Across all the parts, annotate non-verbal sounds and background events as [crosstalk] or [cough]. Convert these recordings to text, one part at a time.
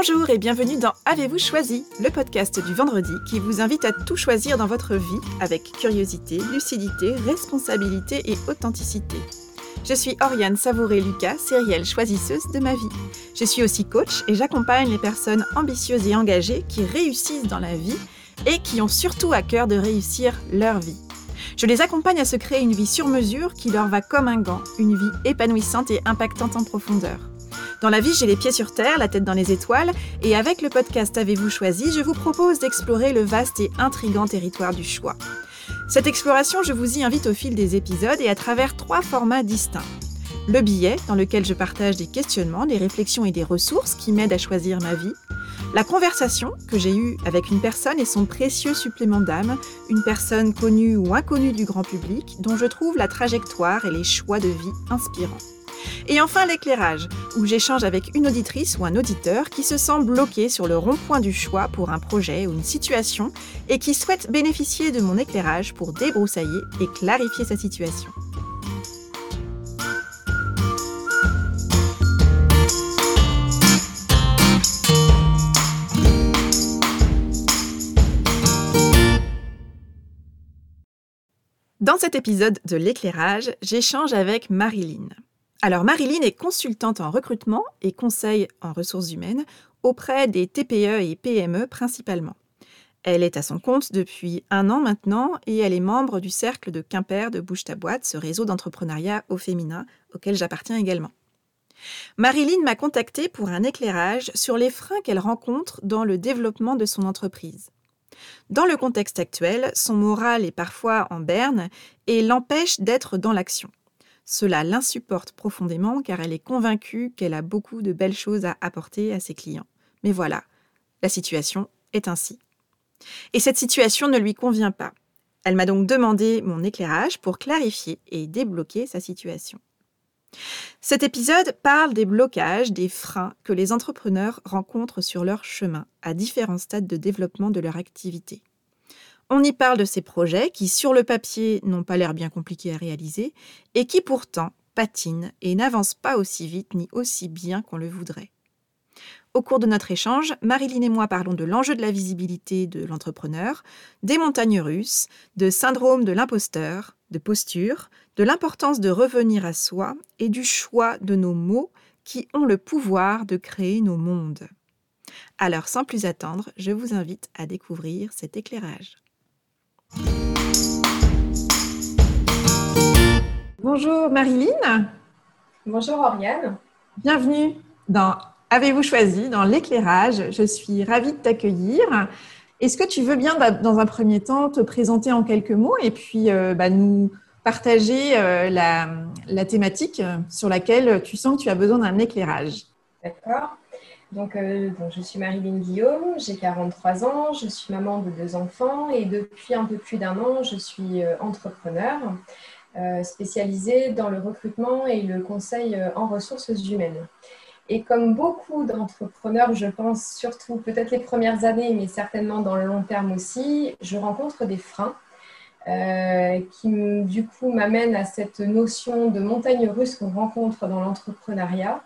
Bonjour et bienvenue dans Avez-vous choisi, le podcast du vendredi qui vous invite à tout choisir dans votre vie avec curiosité, lucidité, responsabilité et authenticité. Je suis Oriane Savouré-Lucas, sérielle choisisseuse de ma vie. Je suis aussi coach et j'accompagne les personnes ambitieuses et engagées qui réussissent dans la vie et qui ont surtout à cœur de réussir leur vie. Je les accompagne à se créer une vie sur mesure qui leur va comme un gant, une vie épanouissante et impactante en profondeur. Dans la vie, j'ai les pieds sur terre, la tête dans les étoiles, et avec le podcast Avez-vous choisi, je vous propose d'explorer le vaste et intrigant territoire du choix. Cette exploration, je vous y invite au fil des épisodes et à travers trois formats distincts. Le billet, dans lequel je partage des questionnements, des réflexions et des ressources qui m'aident à choisir ma vie. La conversation que j'ai eue avec une personne et son précieux supplément d'âme, une personne connue ou inconnue du grand public, dont je trouve la trajectoire et les choix de vie inspirants. Et enfin l'éclairage, où j'échange avec une auditrice ou un auditeur qui se sent bloqué sur le rond-point du choix pour un projet ou une situation et qui souhaite bénéficier de mon éclairage pour débroussailler et clarifier sa situation. Dans cet épisode de l'éclairage, j'échange avec Marilyn. Alors Marilyn est consultante en recrutement et conseil en ressources humaines auprès des TPE et PME principalement. Elle est à son compte depuis un an maintenant et elle est membre du cercle de Quimper de Bouche ta boîte, ce réseau d'entrepreneuriat au féminin auquel j'appartiens également. Marilyn m'a contactée pour un éclairage sur les freins qu'elle rencontre dans le développement de son entreprise. Dans le contexte actuel, son moral est parfois en berne et l'empêche d'être dans l'action. Cela l'insupporte profondément car elle est convaincue qu'elle a beaucoup de belles choses à apporter à ses clients. Mais voilà, la situation est ainsi. Et cette situation ne lui convient pas. Elle m'a donc demandé mon éclairage pour clarifier et débloquer sa situation. Cet épisode parle des blocages, des freins que les entrepreneurs rencontrent sur leur chemin à différents stades de développement de leur activité. On y parle de ces projets qui, sur le papier, n'ont pas l'air bien compliqués à réaliser et qui pourtant patinent et n'avancent pas aussi vite ni aussi bien qu'on le voudrait. Au cours de notre échange, Marilyn et moi parlons de l'enjeu de la visibilité de l'entrepreneur, des montagnes russes, de syndrome de l'imposteur, de posture, de l'importance de revenir à soi et du choix de nos mots qui ont le pouvoir de créer nos mondes. Alors sans plus attendre, je vous invite à découvrir cet éclairage. Bonjour Marilyn. Bonjour Oriane. Bienvenue dans Avez-vous choisi dans l'éclairage. Je suis ravie de t'accueillir. Est-ce que tu veux bien, dans un premier temps, te présenter en quelques mots et puis euh, bah, nous partager euh, la, thématique sur laquelle tu sens que tu as besoin d'un éclairage? D'accord. Donc, euh, donc, je suis Marilyn Guillaume, j'ai 43 ans, je suis maman de deux enfants et depuis un peu plus d'un an, je suis euh, entrepreneur euh, spécialisée dans le recrutement et le conseil en ressources humaines. Et comme beaucoup d'entrepreneurs, je pense surtout peut-être les premières années, mais certainement dans le long terme aussi, je rencontre des freins qui du coup m'amènent à cette notion de montagne russe qu'on rencontre dans l'entrepreneuriat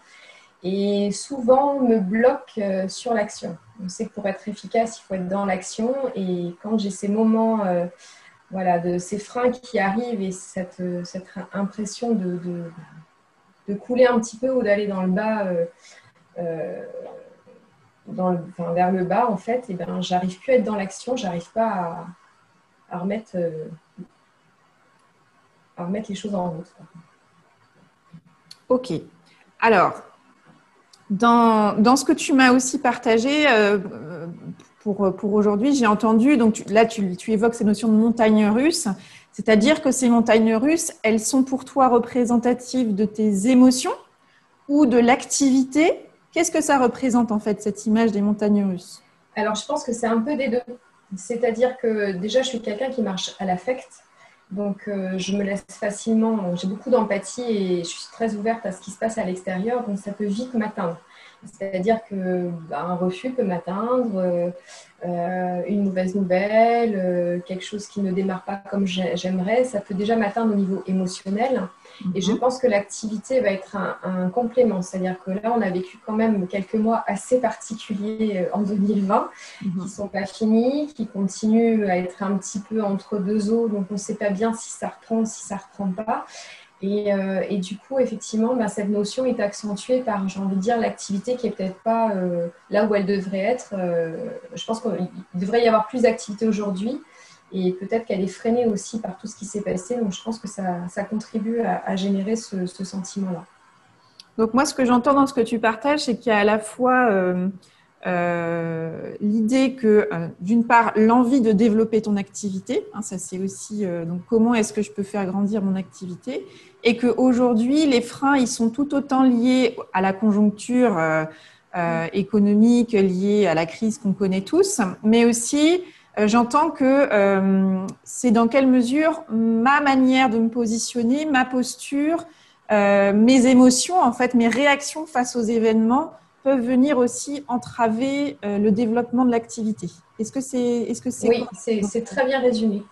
et souvent me bloque euh, sur l'action. On sait que pour être efficace, il faut être dans l'action et quand j'ai ces moments, euh, voilà, de ces freins qui arrivent et cette, euh, impression de, couler un petit peu ou d'aller dans le bas, vers le bas en fait, et eh ben j'arrive plus à être dans l'action, j'arrive pas à remettre, à remettre les choses en route. Ok. Alors, dans, ce que tu m'as aussi partagé euh, pour, pour aujourd'hui, j'ai entendu, donc là tu, tu, évoques ces notions de montagnes russes, c'est-à-dire que ces montagnes russes, elles sont pour toi représentatives de tes émotions ou de l'activité? Qu'est-ce que ça représente en fait, cette image des montagnes russes? Alors je pense que c'est un peu des deux. C'est-à-dire que déjà je suis quelqu'un qui marche à l'affect. Donc, euh, je me laisse facilement, j'ai beaucoup d'empathie et je suis très ouverte à ce qui se passe à l'extérieur, donc ça peut vite m'atteindre. C'est-à-dire que bah, un refus peut m'atteindre, euh, une mauvaise nouvelle, euh, quelque chose qui ne démarre pas comme j'aimerais, ça peut déjà m'atteindre au niveau émotionnel. Et je mhm. pense que l'activité va être un, complément. C'est-à-dire que là, on a vécu quand même quelques mois assez particuliers euh, en 2020, qui ne mhm. sont pas finis, qui continuent à être un petit peu entre deux eaux. Donc, on ne sait pas bien si ça reprend, si ça ne reprend pas. Euh, et, du coup, effectivement, bah, cette notion est accentuée par, j'ai envie de dire, l'activité qui est peut-être pas euh, là où elle devrait être. Euh, je pense qu'il devrait y avoir plus d'activité aujourd'hui et peut-être qu'elle est freinée aussi par tout ce qui s'est passé. Donc, je pense que ça, contribue à, générer ce, sentiment-là. Donc, moi, ce que j'entends dans ce que tu partages, c'est qu'il y a à la fois euh, l'idée que, euh, d'une part, l'envie de développer ton activité, hein, ça c'est aussi euh, donc comment est-ce que je peux faire grandir mon activité, et qu'aujourd'hui, les freins, ils sont tout autant liés à la conjoncture économique, liée à la crise qu'on connaît tous, mais aussi, j'entends que c'est dans quelle mesure ma manière de me positionner, ma posture, mes émotions, en fait, mes réactions face aux événements peuvent venir aussi entraver euh, le développement de l'activité. Est-ce que c'est est -ce c'est Oui, c'est très bien résumé.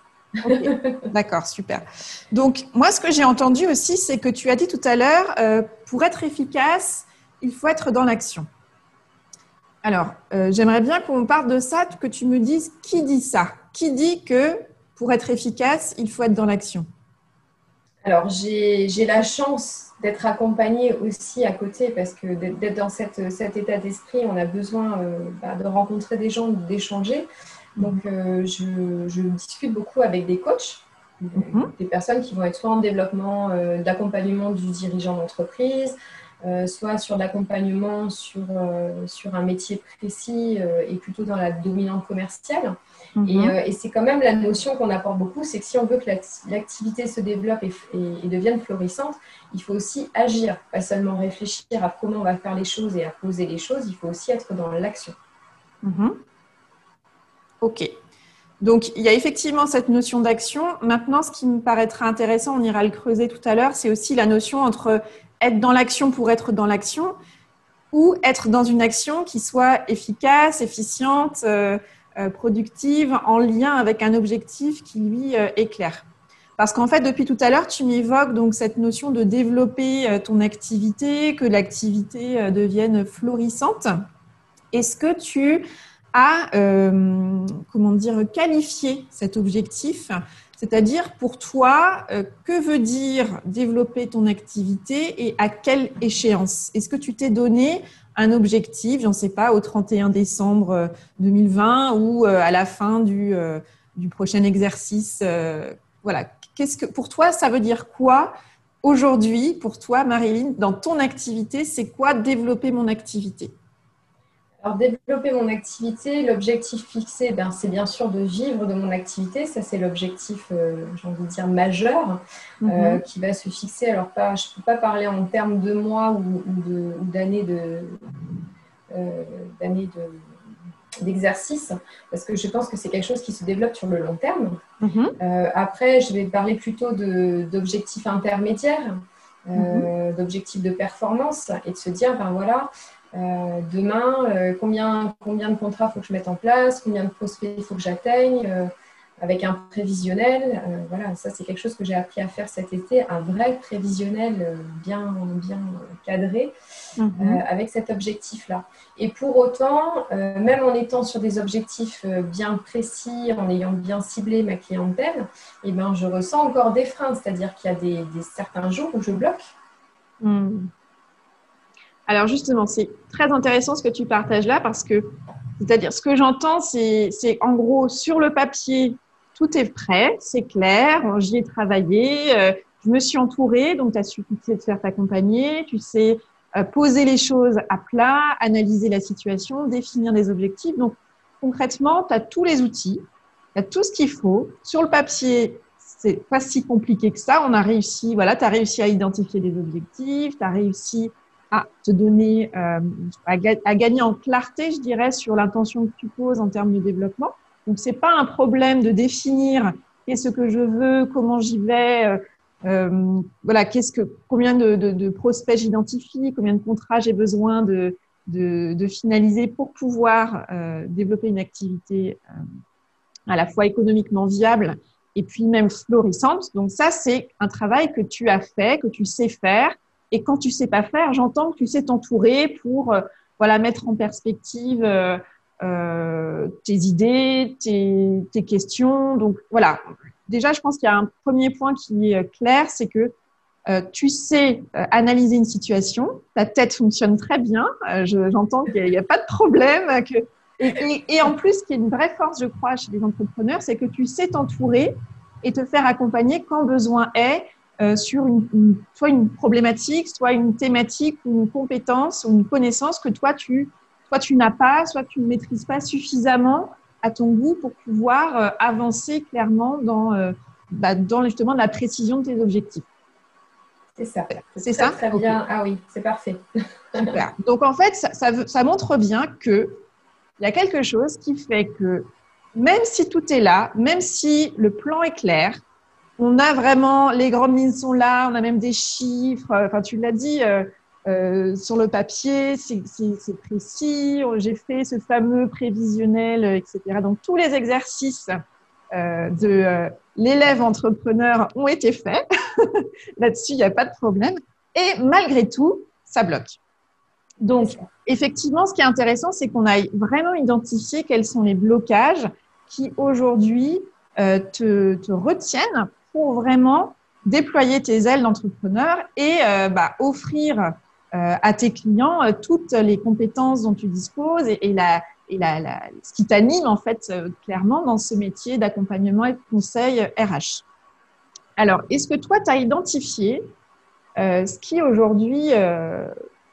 D'accord, super. Donc, moi, ce que j'ai entendu aussi, c'est que tu as dit tout à l'heure, euh, pour être efficace, il faut être dans l'action. Alors, euh, j'aimerais bien qu'on parle de ça, que tu me dises qui dit ça Qui dit que pour être efficace, il faut être dans l'action? Alors, j'ai la chance d'être accompagné aussi à côté, parce que d'être dans cette, cet état d'esprit, on a besoin euh, bah, de rencontrer des gens, d'échanger. Donc, euh, je, discute beaucoup avec des coachs, mhm. des personnes qui vont être soit en développement d'accompagnement du dirigeant d'entreprise, soit sur l'accompagnement sur, sur un métier précis et plutôt dans la dominante commerciale. Mhm. Euh, et, c'est quand même la notion qu'on apporte beaucoup, c'est que si on veut que l'activité se développe et, devienne florissante, il faut aussi agir, pas seulement réfléchir à comment on va faire les choses et à poser les choses, il faut aussi être dans l'action. Mhm. Ok. Donc, il y a effectivement cette notion d'action. Maintenant, ce qui me paraîtra intéressant, on ira le creuser tout à l'heure, c'est aussi la notion entre être dans l'action pour être dans l'action ou être dans une action qui soit efficace, efficiente, euh, euh, productive en lien avec un objectif qui lui euh, est clair. Parce qu'en fait, depuis tout à l'heure, tu m'évoques donc cette notion de développer ton activité, que l'activité devienne florissante. Est-ce que tu as, comment dire, qualifié cet objectif C'est-à-dire, pour toi, que veut dire développer ton activité et à quelle échéance? Est-ce que tu t'es donné un objectif, j'en sais pas, au 31 décembre 2020 euh, ou euh, à la fin du, euh, du prochain exercice. Voilà. Qu'est-ce que pour toi ça veut dire quoi aujourd'hui pour toi, Marilyn, dans ton activité C'est quoi développer mon activité? Alors, développer mon activité, l'objectif fixé, ben, c'est bien sûr de vivre de mon activité. Ça, c'est l'objectif, euh, j'ai envie de dire, majeur euh, mhm. qui va se fixer. Alors, pas, je ne peux pas parler en termes de mois ou, d'années de, euh, d'exercice, parce que je pense que c'est quelque chose qui se développe sur le long terme. Mhm. après, je vais parler plutôt d'objectifs intermédiaires, mhm. d'objectifs de performance et de se dire, ben voilà, euh, demain, euh, combien, combien de contrats faut que je mette en place, combien de prospects il faut que j'atteigne, euh, avec un prévisionnel. voilà, ça c'est quelque chose que j'ai appris à faire cet été, un vrai prévisionnel bien, bien cadré mhm. avec cet objectif-là. Et pour autant, même en étant sur des objectifs bien précis, en ayant bien ciblé ma clientèle, eh ben, je ressens encore des freins, c'est-à-dire qu'il y a des, certains jours où je bloque. Mhm. Alors justement, c'est très intéressant ce que tu partages là parce que, c'est-à-dire, ce que j'entends, c'est en gros sur le papier, tout est prêt, c'est clair, j'y ai travaillé, euh, je me suis entourée, donc tu as su de faire t'accompagner, tu sais euh, poser les choses à plat, analyser la situation, définir des objectifs. Donc concrètement, tu as tous les outils, tu as tout ce qu'il faut. Sur le papier, c'est pas si compliqué que ça. On a réussi, voilà, tu as réussi à identifier des objectifs, tu as réussi à te donner, euh, à, gagner en clarté, je dirais, sur l'intention que tu poses en termes de développement. Donc, c'est pas un problème de définir qu'est-ce que je veux, comment j'y vais, euh, euh, voilà, qu'est-ce que, combien de, de, de prospects j'identifie, combien de contrats j'ai besoin de, de, finaliser pour pouvoir développer une activité à la fois économiquement viable et puis même florissante. Donc ça, c'est un travail que tu as fait, que tu sais faire. Et quand tu sais pas faire, j'entends que tu sais t'entourer pour voilà mettre en perspective euh, tes idées, tes, questions. Donc voilà, déjà, je pense qu'il y a un premier point qui est clair, c'est que euh, tu sais euh, analyser une situation, ta tête fonctionne très bien, euh, j'entends qu'il n'y a, pas de problème. Et, en plus, ce qui est une vraie force, je crois, chez les entrepreneurs, c'est que tu sais t'entourer et te faire accompagner quand besoin est euh, sur une, une, soit une problématique, soit une thématique ou une compétence ou une connaissance que toi, tu soit tu n'as pas, soit tu ne maîtrises pas suffisamment à ton goût pour pouvoir euh, avancer clairement dans, euh, bah, dans justement la précision de tes objectifs. C'est ça. C'est ça Très bien. Ah oui, c'est parfait. Super. Donc en fait, ça, ça, ça montre bien qu'il y a quelque chose qui fait que même si tout est là, même si le plan est clair, on a vraiment, les grandes lignes sont là, on a même des chiffres, enfin tu l'as dit, euh, euh, sur le papier, c'est précis. J'ai fait ce fameux prévisionnel, etc. Donc, tous les exercices euh, de euh, l'élève entrepreneur ont été faits. [laughs] Là-dessus, il n'y a pas de problème. Et malgré tout, ça bloque. Donc, effectivement, ce qui est intéressant, c'est qu'on a vraiment identifié quels sont les blocages qui aujourd'hui te, retiennent pour vraiment déployer tes ailes d'entrepreneur et bah, offrir euh, à tes clients euh, toutes les compétences dont tu disposes et, la, et la, ce qui t'anime en fait euh, clairement dans ce métier d'accompagnement et de conseil RH. Alors, est-ce que toi, tu as identifié ce qui aujourd'hui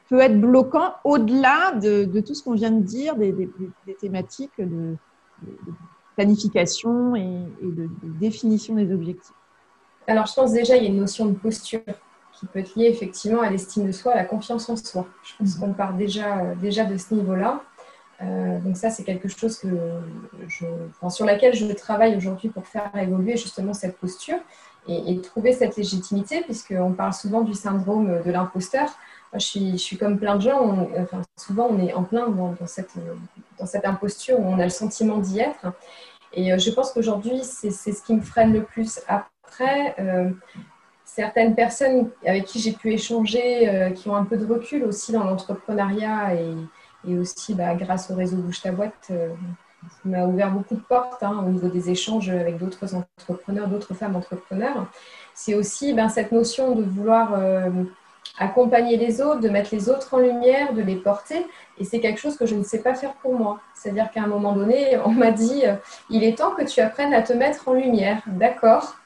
peut être bloquant au-delà de, tout ce qu'on vient de dire, des, des, thématiques de, planification et de, définition des objectifs? Alors, je pense déjà, il y a une notion de posture qui peut être lié effectivement à l'estime de soi, à la confiance en soi. Je pense mhm. qu'on part déjà, euh, déjà de ce niveau-là. Euh, donc ça, c'est quelque chose que je, sur laquelle je travaille aujourd'hui pour faire évoluer justement cette posture et, trouver cette légitimité, puisqu'on parle souvent du syndrome de l'imposteur. Moi, je suis, je suis, comme plein de gens, enfin, souvent on est en plein dans, cette, dans cette imposture où on a le sentiment d'y être. Et euh, je pense qu'aujourd'hui, c'est ce qui me freine le plus. Après, certaines personnes avec qui j'ai pu échanger, euh, qui ont un peu de recul aussi dans l'entrepreneuriat et, aussi bah, grâce au réseau Bouge ta boîte, euh, m'a ouvert beaucoup de portes hein, au niveau des échanges avec d'autres entrepreneurs, d'autres femmes entrepreneurs. C'est aussi ben, cette notion de vouloir euh, accompagner les autres, de mettre les autres en lumière, de les porter. Et c'est quelque chose que je ne sais pas faire pour moi. C'est-à-dire qu'à un moment donné, on m'a dit, il est temps que tu apprennes à te mettre en lumière. D'accord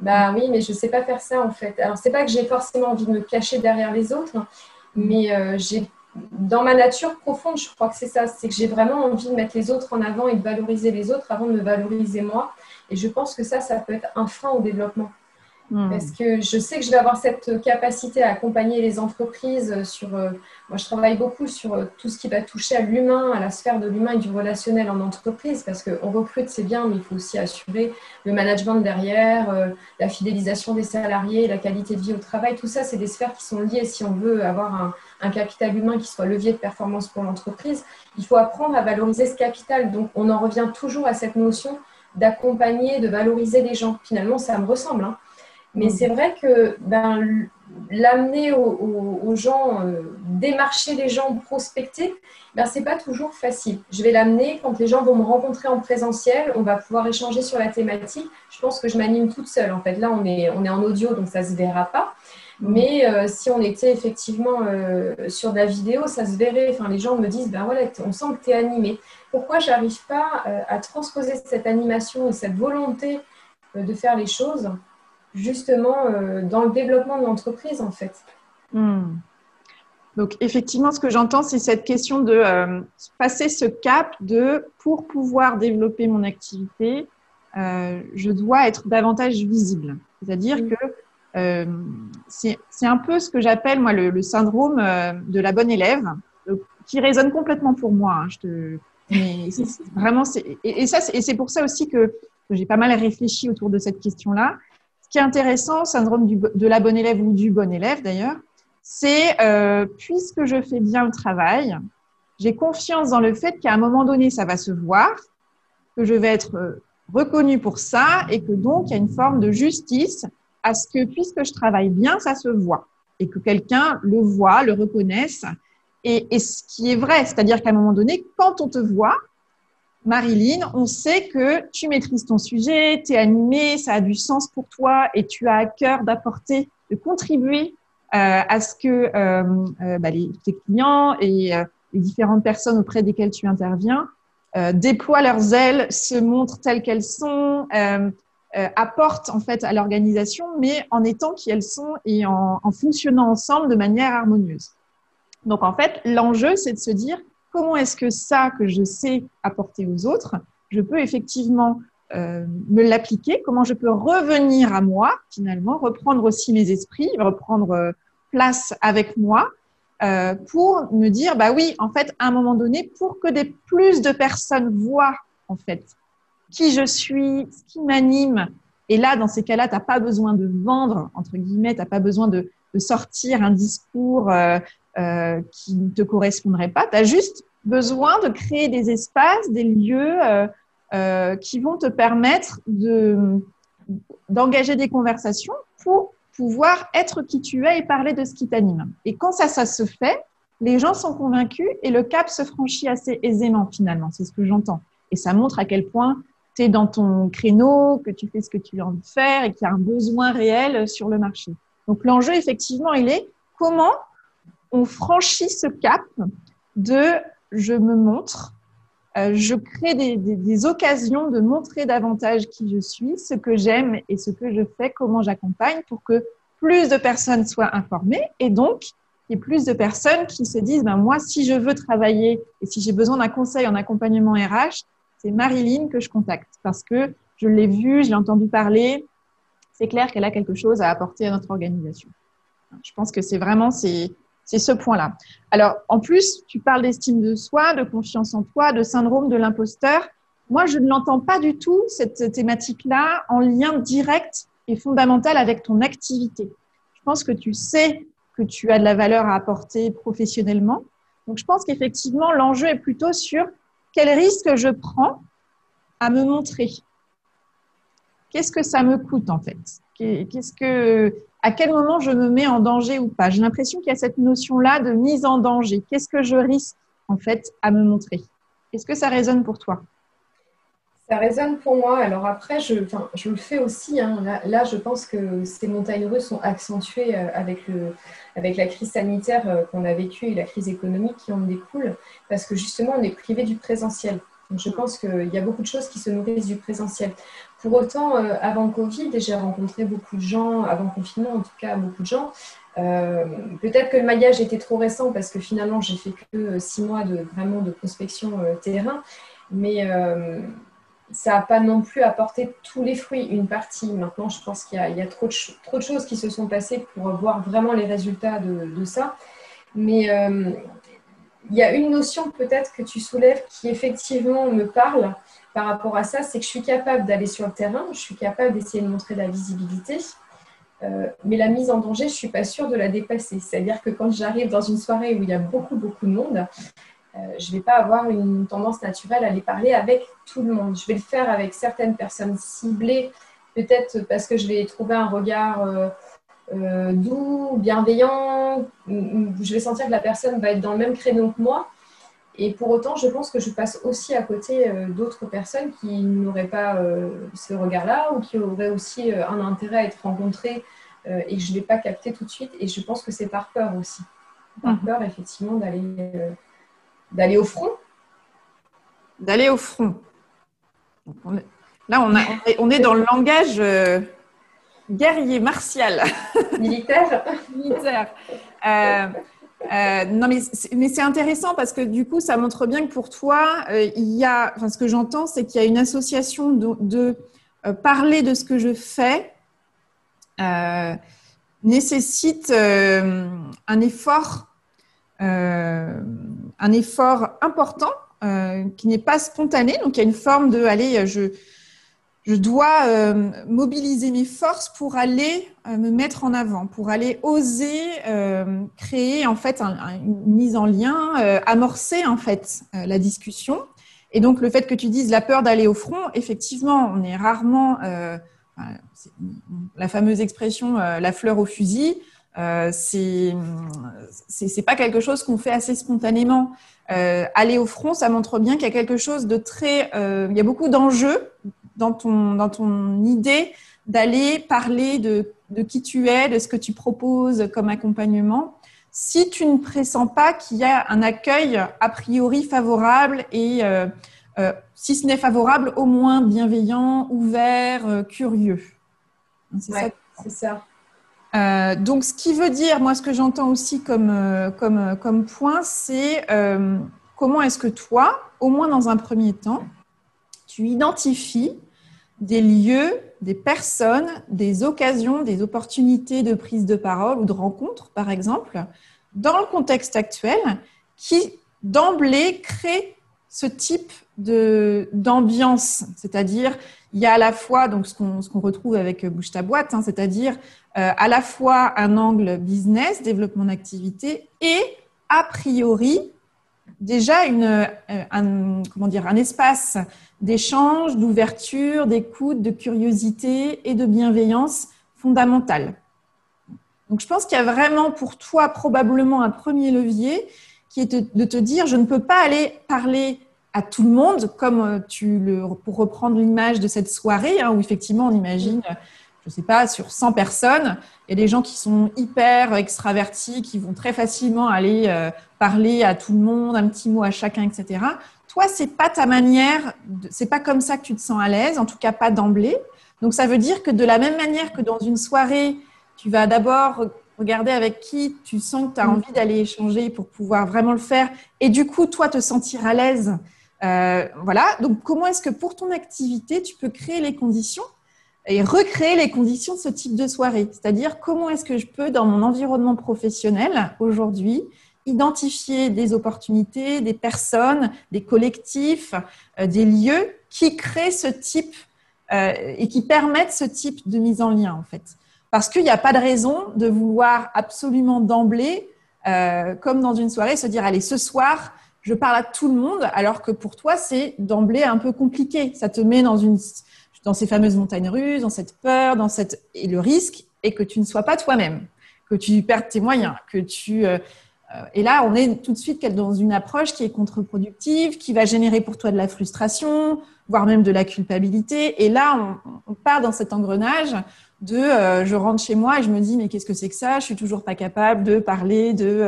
bah oui, mais je ne sais pas faire ça en fait. Alors, c'est pas que j'ai forcément envie de me cacher derrière les autres, mais euh, j'ai dans ma nature profonde, je crois que c'est ça, c'est que j'ai vraiment envie de mettre les autres en avant et de valoriser les autres avant de me valoriser moi. Et je pense que ça, ça peut être un frein au développement. Hmm. Parce que je sais que je vais avoir cette capacité à accompagner les entreprises sur. Euh, moi, je travaille beaucoup sur euh, tout ce qui va toucher à l'humain, à la sphère de l'humain et du relationnel en entreprise, parce qu'on recrute, c'est bien, mais il faut aussi assurer le management derrière, euh, la fidélisation des salariés, la qualité de vie au travail. Tout ça, c'est des sphères qui sont liées. Si on veut avoir un, capital humain qui soit levier de performance pour l'entreprise, il faut apprendre à valoriser ce capital. Donc, on en revient toujours à cette notion d'accompagner, de valoriser les gens. Finalement, ça me ressemble. Hein. Mais mm. c'est vrai que ben, l'amener aux, gens, euh, démarcher les gens, prospecter, ben, ce n'est pas toujours facile. Je vais l'amener quand les gens vont me rencontrer en présentiel, on va pouvoir échanger sur la thématique. Je pense que je m'anime toute seule. En fait, là, on est, on est en audio, donc ça ne se verra pas. Mm. Mais euh, si on était effectivement euh, sur de la vidéo, ça se verrait. Enfin, les gens me disent, ben voilà, on sent que tu es animé. Pourquoi j'arrive pas à transposer cette animation et cette volonté de faire les choses justement euh, dans le développement de l'entreprise en fait. Hmm. Donc effectivement, ce que j'entends, c'est cette question de euh, passer ce cap de pour pouvoir développer mon activité, euh, je dois être davantage visible. C'est-à-dire que c'est un peu ce que j'appelle moi le, syndrome de la bonne élève, qui résonne complètement pour moi. Hein, je te, mais [laughs] vraiment, et, et, ça, et c'est pour ça aussi que, que j'ai pas mal réfléchi autour de cette question-là. Qui est intéressant, syndrome de la bonne élève ou du bon élève d'ailleurs, c'est euh, puisque je fais bien le travail, j'ai confiance dans le fait qu'à un moment donné, ça va se voir, que je vais être euh, reconnue pour ça et que donc il y a une forme de justice à ce que puisque je travaille bien, ça se voit et que quelqu'un le voit, le reconnaisse. Et ce qui est vrai, c'est-à-dire qu'à un moment donné, quand on te voit, Marilyn, on sait que tu maîtrises ton sujet, tu es animée, ça a du sens pour toi et tu as à cœur d'apporter, de contribuer euh, à ce que euh, euh, bah, les, tes clients et les différentes personnes auprès desquelles tu interviens déploient leurs ailes, se montrent telles qu'elles sont, apportent en fait à l'organisation, mais en étant qui elles sont et en, en fonctionnant ensemble de manière harmonieuse. Donc en fait, l'enjeu, c'est de se dire comment est-ce que ça que je sais apporter aux autres, je peux effectivement euh, me l'appliquer, comment je peux revenir à moi finalement, reprendre aussi mes esprits, reprendre euh, place avec moi euh, pour me dire, bah oui, en fait, à un moment donné, pour que des plus de personnes voient en fait qui je suis, ce qui m'anime. Et là, dans ces cas-là, tu n'as pas besoin de vendre, entre guillemets, tu n'as pas besoin de, de, sortir un discours qui ne te correspondrait pas. Tu as juste besoin de créer des espaces, des lieux euh, euh, qui vont te permettre de, d'engager des conversations pour pouvoir être qui tu es et parler de ce qui t'anime. Et quand ça, ça se fait, les gens sont convaincus et le cap se franchit assez aisément finalement. C'est ce que j'entends. Et ça montre à quel point tu es dans ton créneau, que tu fais ce que tu as envie de faire et qu'il y a un besoin réel sur le marché. Donc l'enjeu, effectivement, il est comment on franchit ce cap de je me montre, euh, je crée des, occasions de montrer davantage qui je suis, ce que j'aime et ce que je fais, comment j'accompagne pour que plus de personnes soient informées et donc il y ait plus de personnes qui se disent ben moi si je veux travailler et si j'ai besoin d'un conseil en accompagnement RH, c'est Marilyn que je contacte parce que je l'ai vue, je l'ai entendu parler, c'est clair qu'elle a quelque chose à apporter à notre organisation. Je pense que c'est vraiment c'est c'est ce point-là. Alors, en plus, tu parles d'estime de soi, de confiance en toi, de syndrome de l'imposteur. Moi, je ne l'entends pas du tout, cette thématique-là, en lien direct et fondamental avec ton activité. Je pense que tu sais que tu as de la valeur à apporter professionnellement. Donc, je pense qu'effectivement, l'enjeu est plutôt sur quel risque je prends à me montrer. Qu'est-ce que ça me coûte en fait? Qu'est-ce que à quel moment je me mets en danger ou pas. J'ai l'impression qu'il y a cette notion-là de mise en danger. Qu'est-ce que je risque en fait à me montrer? Est-ce que ça résonne pour toi? Ça résonne pour moi. Alors après, je, le fais aussi. Hein. Là, je pense que ces montagnes russes sont accentuées euh, avec, avec la crise sanitaire euh, qu'on a vécue et la crise économique qui en découle, parce que justement, on est privé du présentiel. Donc, je pense qu'il y a beaucoup de choses qui se nourrissent du présentiel. Pour autant, euh, avant Covid, j'ai rencontré beaucoup de gens, avant confinement en tout cas, beaucoup de gens. Euh, peut-être que le maillage était trop récent parce que finalement, j'ai fait que euh, six mois de vraiment de prospection terrain, mais ça n'a pas non plus apporté tous les fruits, une partie. Maintenant, je pense qu'il y, a, trop, de, trop de choses qui se sont passées pour voir vraiment les résultats de, de ça. Mais il y a une notion peut-être que tu soulèves qui effectivement me parle par rapport à ça, c'est que je suis capable d'aller sur le terrain, je suis capable d'essayer de montrer la visibilité, euh, mais la mise en danger, je ne suis pas sûre de la dépasser. C'est-à-dire que quand j'arrive dans une soirée où il y a beaucoup, beaucoup de monde, euh, je ne vais pas avoir une tendance naturelle à aller parler avec tout le monde. Je vais le faire avec certaines personnes ciblées, peut-être parce que je vais trouver un regard euh, doux, bienveillant, je vais sentir que la personne va être dans le même créneau que moi. Et pour autant, je pense que je passe aussi à côté euh, d'autres personnes qui n'auraient pas euh, ce regard-là ou qui auraient aussi euh, un intérêt à être rencontrées et que je ne vais pas capter tout de suite. Et je pense que c'est par peur aussi. Par mhm. peur, effectivement, d'aller d'aller au front. D'aller au front. Là, on, on, est, dans le langage guerrier, martial. [laughs] Militaire. Militaire. Euh, non, mais c'est intéressant parce que du coup, ça montre bien que pour toi, euh, il y a, enfin, ce que j'entends, c'est qu'il y a une association de, euh, parler de ce que je fais nécessite un effort, un effort important qui n'est pas spontané. Donc, il y a une forme de, allez, je je dois euh, mobiliser mes forces pour aller euh, me mettre en avant, pour aller oser euh, créer en fait une mise en lien, amorcer en fait la discussion. Et donc le fait que tu dises la peur d'aller au front, effectivement, on est rarement la fameuse expression la fleur au fusil. c'est c'est pas quelque chose qu'on fait assez spontanément. aller au front, ça montre bien qu'il y a quelque chose de très, il y a beaucoup d'enjeux dans ton, dans ton idée d'aller parler de, de, qui tu es, de ce que tu proposes comme accompagnement, si tu ne pressens pas qu'il y a un accueil a priori favorable et, euh, euh, si ce n'est favorable, au moins bienveillant, ouvert, euh, curieux. C'est ça. donc, ce qui veut dire, moi, ce que j'entends aussi comme, comme, comme point, c'est comment est-ce que toi, au moins dans un premier temps, tu identifies des lieux, des personnes, des occasions, des opportunités de prise de parole ou de rencontre, par exemple, dans le contexte actuel, qui d'emblée créent ce type d'ambiance, c'est-à-dire il y a à la fois donc ce qu'on retrouve avec bouge ta boîte, hein, c'est-à-dire euh, à la fois un angle business, développement d'activité, et a priori déjà une euh, un, comment dire un espace d'échange, d'ouverture, d'écoute, de curiosité et de bienveillance fondamentale. Donc je pense qu'il y a vraiment pour toi probablement un premier levier qui est de te dire je ne peux pas aller parler à tout le monde comme euh, tu le pour reprendre l'image de cette soirée hein, où effectivement on imagine je sais pas sur 100 personnes il y a des gens qui sont hyper extravertis qui vont très facilement aller euh, parler à tout le monde un petit mot à chacun etc toi, c'est pas ta manière, c'est pas comme ça que tu te sens à l'aise, en tout cas pas d'emblée. Donc ça veut dire que de la même manière que dans une soirée, tu vas d'abord regarder avec qui tu sens que tu as mm. envie d'aller échanger pour pouvoir vraiment le faire et du coup, toi, te sentir à l'aise. Euh, voilà. Donc, comment est-ce que pour ton activité, tu peux créer les conditions et recréer les conditions de ce type de soirée C'est-à-dire, comment est-ce que je peux, dans mon environnement professionnel aujourd'hui, identifier des opportunités, des personnes, des collectifs, euh, des lieux qui créent ce type euh, et qui permettent ce type de mise en lien en fait. Parce qu'il n'y a pas de raison de vouloir absolument d'emblée, euh, comme dans une soirée, se dire allez ce soir je parle à tout le monde, alors que pour toi c'est d'emblée un peu compliqué. Ça te met dans une dans ces fameuses montagnes russes, dans cette peur, dans cette et le risque est que tu ne sois pas toi-même, que tu perdes tes moyens, que tu euh, et là, on est tout de suite dans une approche qui est contre-productive, qui va générer pour toi de la frustration, voire même de la culpabilité. Et là, on, part dans cet engrenage de euh, je rentre chez moi et je me dis mais qu'est-ce que c'est que ça? Je suis toujours pas capable de parler de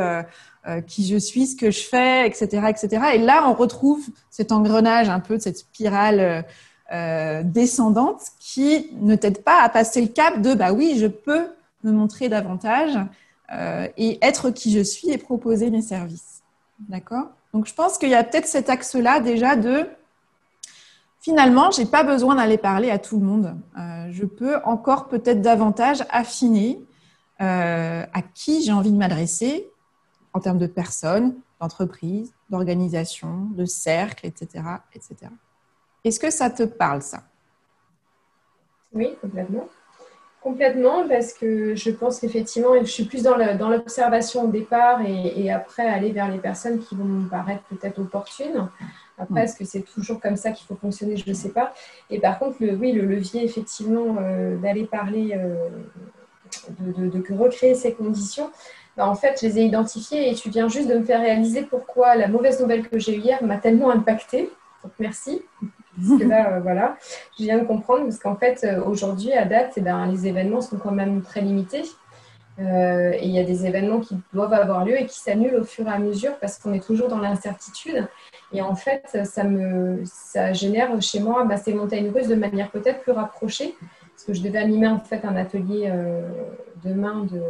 euh, qui je suis, ce que je fais, etc., etc. Et là, on retrouve cet engrenage un peu de cette spirale descendante qui ne t'aide pas à passer le cap de bah oui, je peux me montrer davantage euh, et être qui je suis et proposer mes services. D'accord? Donc, je pense qu'il y a peut-être cet axe-là déjà de finalement, je n'ai pas besoin d'aller parler à tout le monde. Euh, je peux encore peut-être davantage affiner euh, à qui j'ai envie de m'adresser en termes de personnes, d'entreprises, d'organisations, de cercles, etc. etc. Est-ce que ça te parle, ça? Oui, complètement. Complètement, parce que je pense qu'effectivement, je suis plus dans l'observation au départ et, après aller vers les personnes qui vont me paraître peut-être opportunes. Après, est-ce que c'est toujours comme ça qu'il faut fonctionner? Je ne sais pas. Et par contre, le, oui, le levier, effectivement, euh, d'aller parler, euh, de, de, recréer ces conditions, bah, en fait, je les ai identifiées et tu viens juste de me faire réaliser pourquoi la mauvaise nouvelle que j'ai eue hier m'a tellement impactée. Donc, merci. Parce que là, euh, voilà, je viens de comprendre parce qu'en fait, euh, aujourd'hui, à date, eh ben, les événements sont quand même très limités. Euh, et il y a des événements qui doivent avoir lieu et qui s'annulent au fur et à mesure parce qu'on est toujours dans l'incertitude. Et en fait, ça, me, ça génère chez moi bah, ces montagnes russes de manière peut-être plus rapprochée. Parce que je devais animer en fait un atelier demain de,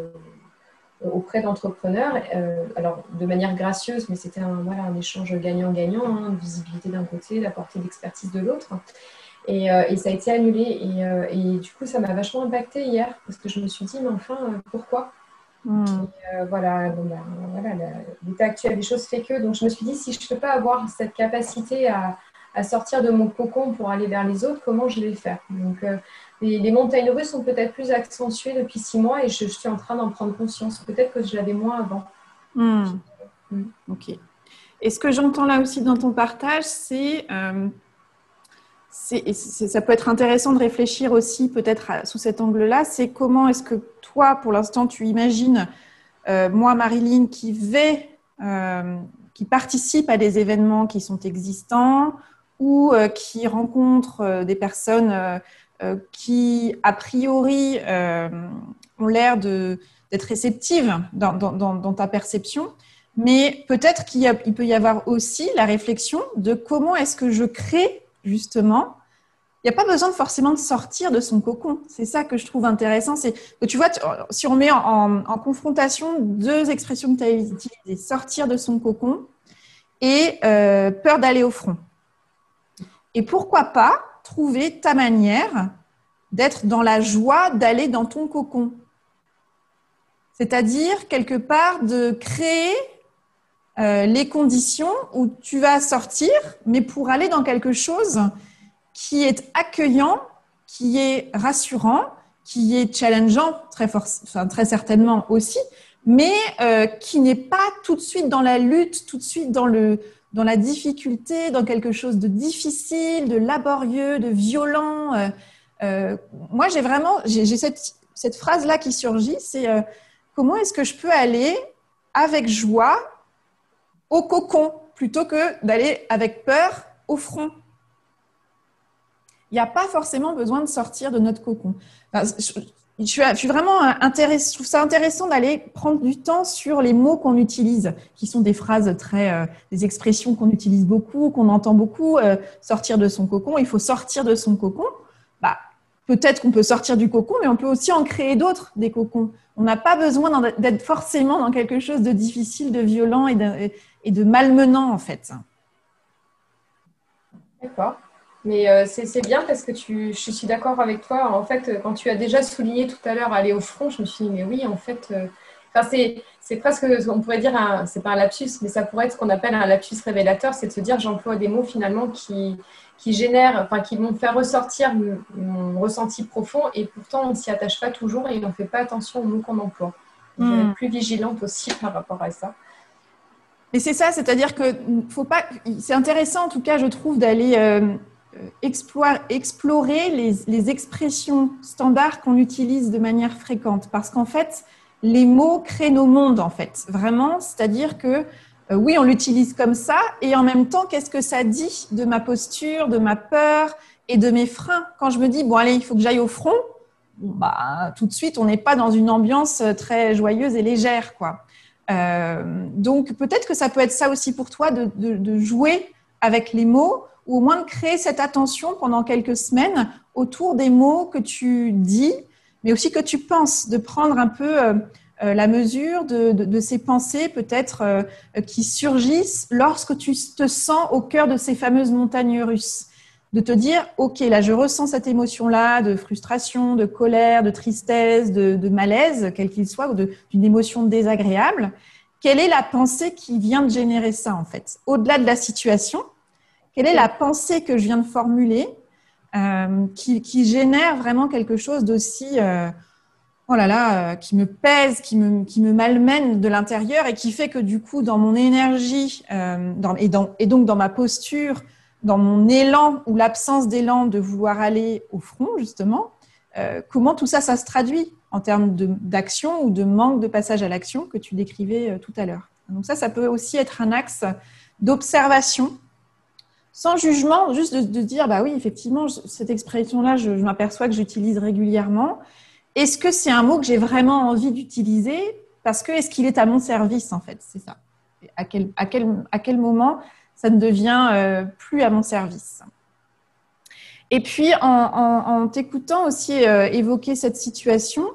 auprès d'entrepreneurs, euh, alors de manière gracieuse, mais c'était un, voilà, un échange gagnant-gagnant, hein, visibilité d'un côté, la portée d'expertise de l'autre. Et, euh, et, ça a été annulé. Et, euh, et du coup, ça m'a vachement impacté hier, parce que je me suis dit, mais enfin, pourquoi? Hmm. Voilà, bon, ben, voilà l'état actuel des choses fait que. Donc, je me suis dit, si je ne peux pas avoir cette capacité à, à sortir de mon cocon pour aller vers les autres, comment je vais faire? Donc, euh, les, montagnes russes sont peut-être plus accentuées depuis six mois et je, suis en train d'en prendre conscience. Peut-être que je l'avais moins avant. Hmm. Hmm. Ok. Et ce que j'entends là aussi dans ton partage, c'est euh, ça peut être intéressant de réfléchir aussi peut-être sous cet angle-là, c'est comment est-ce que toi, pour l'instant, tu imagines, euh, moi, Marilyn, qui vais, euh, qui participe à des événements qui sont existants ou euh, qui rencontre des personnes qui, a priori, ont l'air d'être réceptives dans, ta perception. Mais peut-être qu'il peut y avoir aussi la réflexion de comment est-ce que je crée justement, il n'y a pas besoin forcément de sortir de son cocon. C'est ça que je trouve intéressant. C'est que tu vois, si on met en, confrontation deux expressions que tu as utilisées, sortir de son cocon et euh, peur d'aller au front. Et pourquoi pas trouver ta manière d'être dans la joie d'aller dans ton cocon. C'est-à-dire, quelque part, de créer euh, les conditions où tu vas sortir, mais pour aller dans quelque chose qui est accueillant, qui est rassurant, qui est challengeant, très, très certainement aussi, mais euh, qui n'est pas tout de suite dans la lutte, tout de suite dans, le, dans la difficulté, dans quelque chose de difficile, de laborieux, de violent. Euh, moi, j'ai vraiment, j'ai cette, cette phrase-là qui surgit, c'est comment est-ce que je peux aller avec joie au cocon plutôt que d'aller avec peur au front? Il n'y a pas forcément besoin de sortir de notre cocon. Intéressée, je trouve ça intéressant d'aller prendre du temps sur les mots qu'on utilise, qui sont des phrases très, euh, des expressions qu'on utilise beaucoup, qu'on entend beaucoup. Euh, sortir de son cocon, il faut sortir de son cocon. Bah, peut-être qu'on peut sortir du cocon, mais on peut aussi en créer d'autres, des cocons. On n'a pas besoin d'être forcément dans quelque chose de difficile, de violent et de malmenant en fait. D'accord. Mais euh, c'est bien parce que tu, je suis d'accord avec toi. En fait, quand tu as déjà souligné tout à l'heure aller au front, je me suis dit, mais oui, en fait, euh, c'est presque, on pourrait dire, c'est pas un lapsus, mais ça pourrait être ce qu'on appelle un lapsus révélateur, c'est de se dire, j'emploie des mots finalement qui, qui génèrent, enfin, qui vont faire ressortir mon, ressenti profond et pourtant on ne s'y attache pas toujours et on ne fait pas attention aux mots qu'on emploie. Je vais être plus vigilante aussi par rapport à ça. Mais c'est ça, c'est-à-dire que faut pas. C'est intéressant, en tout cas, je trouve, d'aller euh, explorer, explorer les, expressions standards qu'on utilise de manière fréquente, parce qu'en fait, les mots créent nos mondes, en fait, vraiment. C'est-à-dire que euh, oui, on l'utilise comme ça, et en même temps, qu'est-ce que ça dit de ma posture, de ma peur et de mes freins? Quand je me dis bon, allez, il faut que j'aille au front, bah, tout de suite, on n'est pas dans une ambiance très joyeuse et légère, quoi. Euh, donc peut-être que ça peut être ça aussi pour toi de, jouer avec les mots ou au moins de créer cette attention pendant quelques semaines autour des mots que tu dis, mais aussi que tu penses, de prendre un peu euh, euh, la mesure de, ces pensées peut-être qui surgissent lorsque tu te sens au cœur de ces fameuses montagnes russes de te dire, OK, là, je ressens cette émotion-là de frustration, de colère, de tristesse, de, malaise, quel qu'il soit, ou d'une émotion désagréable. Quelle est la pensée qui vient de générer ça, en fait? Au-delà de la situation, quelle est la pensée que je viens de formuler euh, qui, génère vraiment quelque chose d'aussi, euh, oh là là, euh, qui me pèse, qui me, qui me malmène de l'intérieur et qui fait que du coup, dans mon énergie et, dans, et donc dans ma posture, dans mon élan ou l'absence d'élan de vouloir aller au front, justement, comment tout ça, ça se traduit en termes d'action ou de manque de passage à l'action que tu décrivais tout à l'heure. Donc ça, ça peut aussi être un axe d'observation, sans jugement, juste de, dire, bah oui, effectivement, cette expression-là, je, m'aperçois que j'utilise régulièrement. Est-ce que c'est un mot que j'ai vraiment envie d'utiliser? Parce que est-ce qu'il est à mon service, en fait? C'est ça. À quel, à, quel, à quel moment ça ne devient euh, plus à mon service? Et puis, en, t'écoutant aussi euh, évoquer cette situation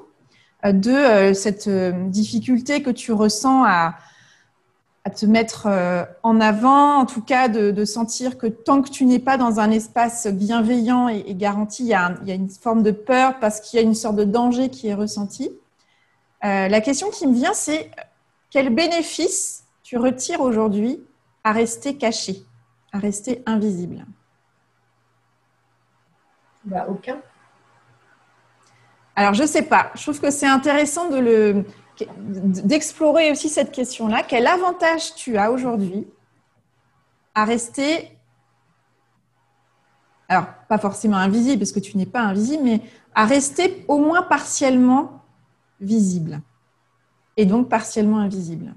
euh, de cette difficulté que tu ressens à, te mettre en avant, en tout cas de, sentir que tant que tu n'es pas dans un espace bienveillant et, garanti, il y, a il y, a une forme de peur parce qu'il y a une sorte de danger qui est ressenti. la question qui me vient, c'est quel bénéfice tu retires aujourd'hui à rester caché, à rester invisible? Bah, Aucun. Alors, je ne sais pas. Je trouve que c'est intéressant de le, d'explorer aussi cette question-là. Quel avantage tu as aujourd'hui à rester, alors pas forcément invisible parce que tu n'es pas invisible, mais à rester au moins partiellement visible et donc partiellement invisible?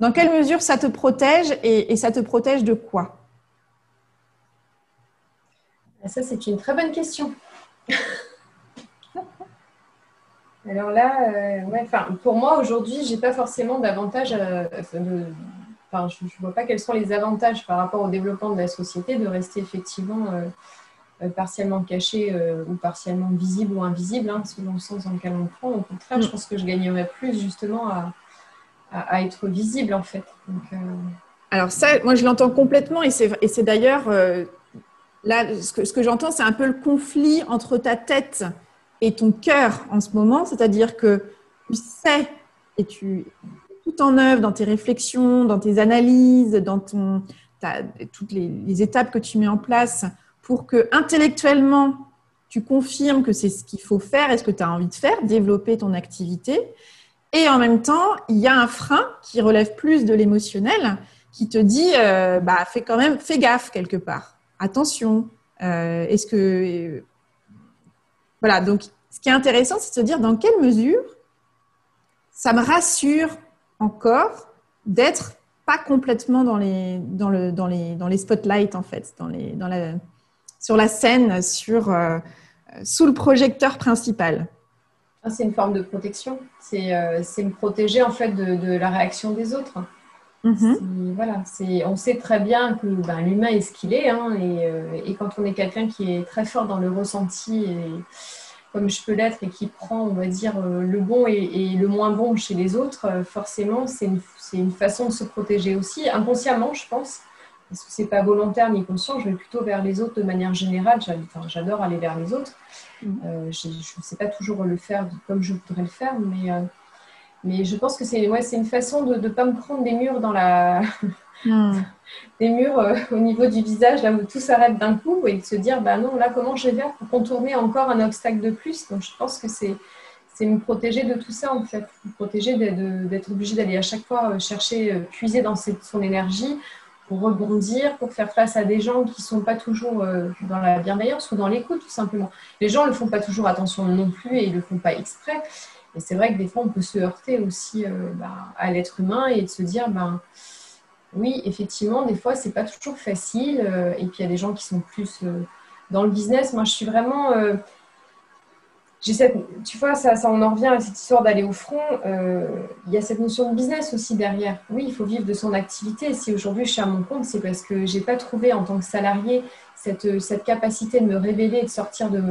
Dans quelle mesure ça te protège et, ça te protège de quoi? Ça, c'est une très bonne question. [laughs] Alors là, euh, pour moi aujourd'hui, j'ai pas forcément d'avantage. Euh, je ne vois pas quels sont les avantages par rapport au développement de la société de rester effectivement euh, partiellement caché ou partiellement visible ou invisible, hein, selon le sens dans lequel on prend. Au contraire, je mm. pense que je gagnerais plus justement à, être visible en fait. Alors ça, moi je l'entends complètement et c'est d'ailleurs là ce que, ce que j'entends, c'est un peu le conflit entre ta tête et ton cœur en ce moment, c'est-à-dire que tu sais et tu tout en œuvre dans tes réflexions, dans tes analyses, dans ton, toutes les, étapes que tu mets en place pour que intellectuellement tu confirmes que c'est ce qu'il faut faire et ce que tu as envie de faire, développer ton activité. Et en même temps, il y a un frein qui relève plus de l'émotionnel, qui te dit, euh, bah, fais quand même, fais gaffe quelque part. Attention. Euh, est-ce que voilà, donc ce qui est intéressant, c'est de se dire dans quelle mesure ça me rassure encore d'être pas complètement dans les, dans le, dans les, dans les spotlights, en fait, dans les, dans la, sur la scène, sur, euh, sous le projecteur principal. Ah, c'est une forme de protection. C'est euh, me protéger en fait de, de la réaction des autres. Mm-hmm. Voilà, on sait très bien que ben, l'humain est ce qu'il est, hein, et, euh, et, quand on est quelqu'un qui est très fort dans le ressenti, et, comme je peux l'être, et qui prend, on va dire, euh, le bon et, le moins bon chez les autres, euh, forcément, c'est une, une, façon de se protéger aussi, inconsciemment, je pense, parce que c'est pas volontaire ni conscient, je vais plutôt vers les autres de manière générale, j'adore aller vers les autres. Mm-hmm. je ne sais pas toujours le faire comme je voudrais le faire, mais mais je pense que c'est ouais, une façon de ne pas me prendre des murs dans la. [laughs] Hmm. [laughs] des murs euh, au niveau du visage, là où tout s'arrête d'un coup, et de se dire, bah non, là, comment je vais faire pour contourner encore un obstacle de plus? Donc, je pense que c'est me protéger de tout ça, en fait. Me protéger d'être obligé d'aller à chaque fois euh, chercher, euh, puiser dans cette, son énergie pour rebondir, pour faire face à des gens qui ne sont pas toujours dans la bienveillance ou dans l'écoute, tout simplement. Les gens ne le font pas toujours attention non plus et ils ne le font pas exprès. Et c'est vrai que des fois, on peut se heurter aussi euh, bah, à l'être humain et de se dire, ben, oui, effectivement, des fois, c'est pas toujours facile. Euh, et puis, il y a des gens qui sont plus euh, dans le business. Moi, je suis vraiment. Cette, tu vois, ça, ça, on en revient à cette histoire d'aller au front. Il y a cette notion de business aussi derrière. Oui, il faut vivre de son activité. Si aujourd'hui je suis à mon compte, c'est parce que j'ai pas trouvé en tant que salarié cette, cette capacité de me révéler, de sortir de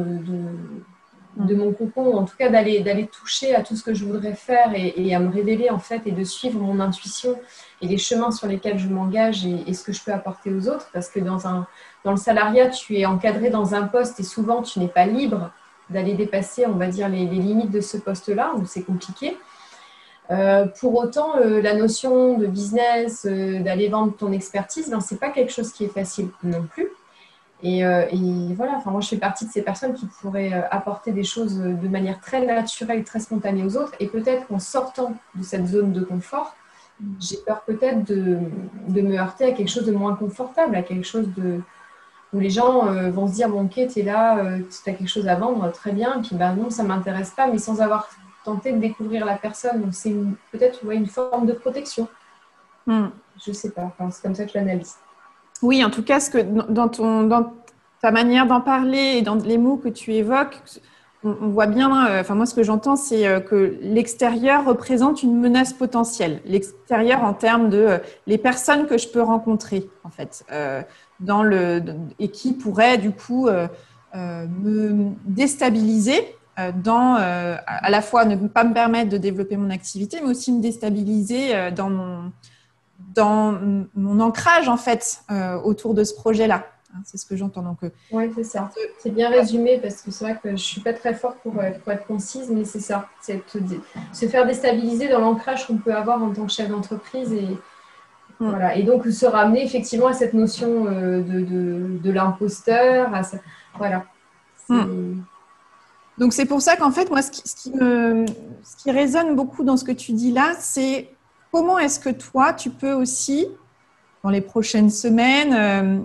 de mon cocon, en tout cas d'aller d'aller toucher à tout ce que je voudrais faire et, à me révéler en fait et de suivre mon intuition et les chemins sur lesquels je m'engage et, ce que je peux apporter aux autres parce que dans un dans le salariat tu es encadré dans un poste et souvent tu n'es pas libre d'aller dépasser on va dire les, limites de ce poste là où c'est compliqué euh, pour autant, euh, la notion de business, euh, d'aller vendre ton expertise, ben, ce n'est pas quelque chose qui est facile non plus. Euh, et, voilà, enfin, moi je fais partie de ces personnes qui pourraient euh, apporter des choses de manière très naturelle, très spontanée aux autres. Et peut-être qu'en sortant de cette zone de confort, j'ai peur peut-être de, de, me heurter à quelque chose de moins confortable, à quelque chose de, où les gens euh, vont se dire Bon, ok, tu es là, tu as quelque chose à vendre, très bien. Et puis ben, non, ça ne m'intéresse pas, mais sans avoir tenté de découvrir la personne. Donc c'est peut-être une forme de protection. Hmm. Je ne sais pas, enfin, c'est comme ça que je l'analyse. Oui, en tout cas, ce que dans, ton, dans ta manière d'en parler et dans les mots que tu évoques, on, voit bien, euh, enfin moi ce que j'entends, c'est euh, que l'extérieur représente une menace potentielle. L'extérieur en termes de euh, les personnes que je peux rencontrer, en fait, dans le, et qui pourraient du coup me déstabiliser dans à la fois ne pas me permettre de développer mon activité, mais aussi me déstabiliser dans mon dans mon ancrage en fait euh, autour de ce projet-là. Hein, c'est ce que j'entends. Donc, euh, oui, c'est ça. C'est bien résumé parce que c'est vrai que je ne suis pas très forte pour, euh, pour être concise, mais c'est ça. C'est se faire déstabiliser dans l'ancrage qu'on peut avoir en tant que chef d'entreprise et Mm. Voilà. Et donc se ramener effectivement à cette notion de, de, l'imposteur. Voilà. Mm. Donc c'est pour ça qu'en fait, moi, ce qui, ce qui, me, ce qui résonne beaucoup dans ce que tu dis là, c'est comment est-ce que toi, tu peux aussi, dans les prochaines semaines, euh,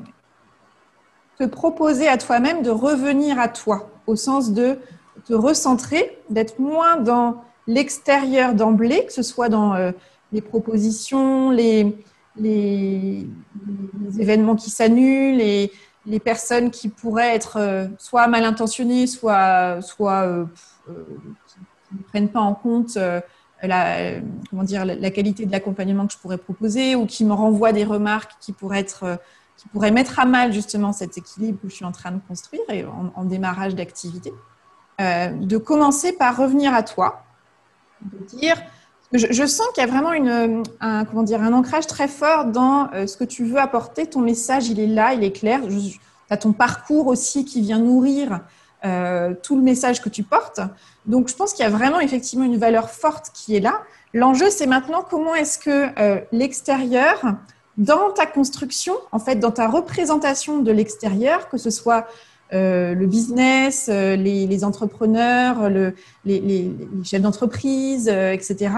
te proposer à toi-même de revenir à toi, au sens de te recentrer, d'être moins dans l'extérieur d'emblée, que ce soit dans euh, les propositions, les, événements qui s'annulent, les, personnes qui pourraient être euh, soit mal intentionnées, soit, qui ne prennent pas en compte la, comment dire, la qualité de l'accompagnement que je pourrais proposer ou qui me renvoient des remarques qui pourraient être qui pourrait mettre à mal justement cet équilibre que je suis en train de construire et en, démarrage d'activité, euh, de commencer par revenir à toi, de dire, je, sens qu'il y a vraiment une, un, comment dire, un ancrage très fort dans euh, ce que tu veux apporter, ton message, il est là, il est clair, tu as ton parcours aussi qui vient nourrir euh, tout le message que tu portes. Donc, je pense qu'il y a vraiment effectivement une valeur forte qui est là. L'enjeu, c'est maintenant comment est-ce que l'extérieur dans ta construction, en fait, dans ta représentation de l'extérieur, que ce soit euh, le business, euh, les, entrepreneurs, les, chefs d'entreprise, euh, etc.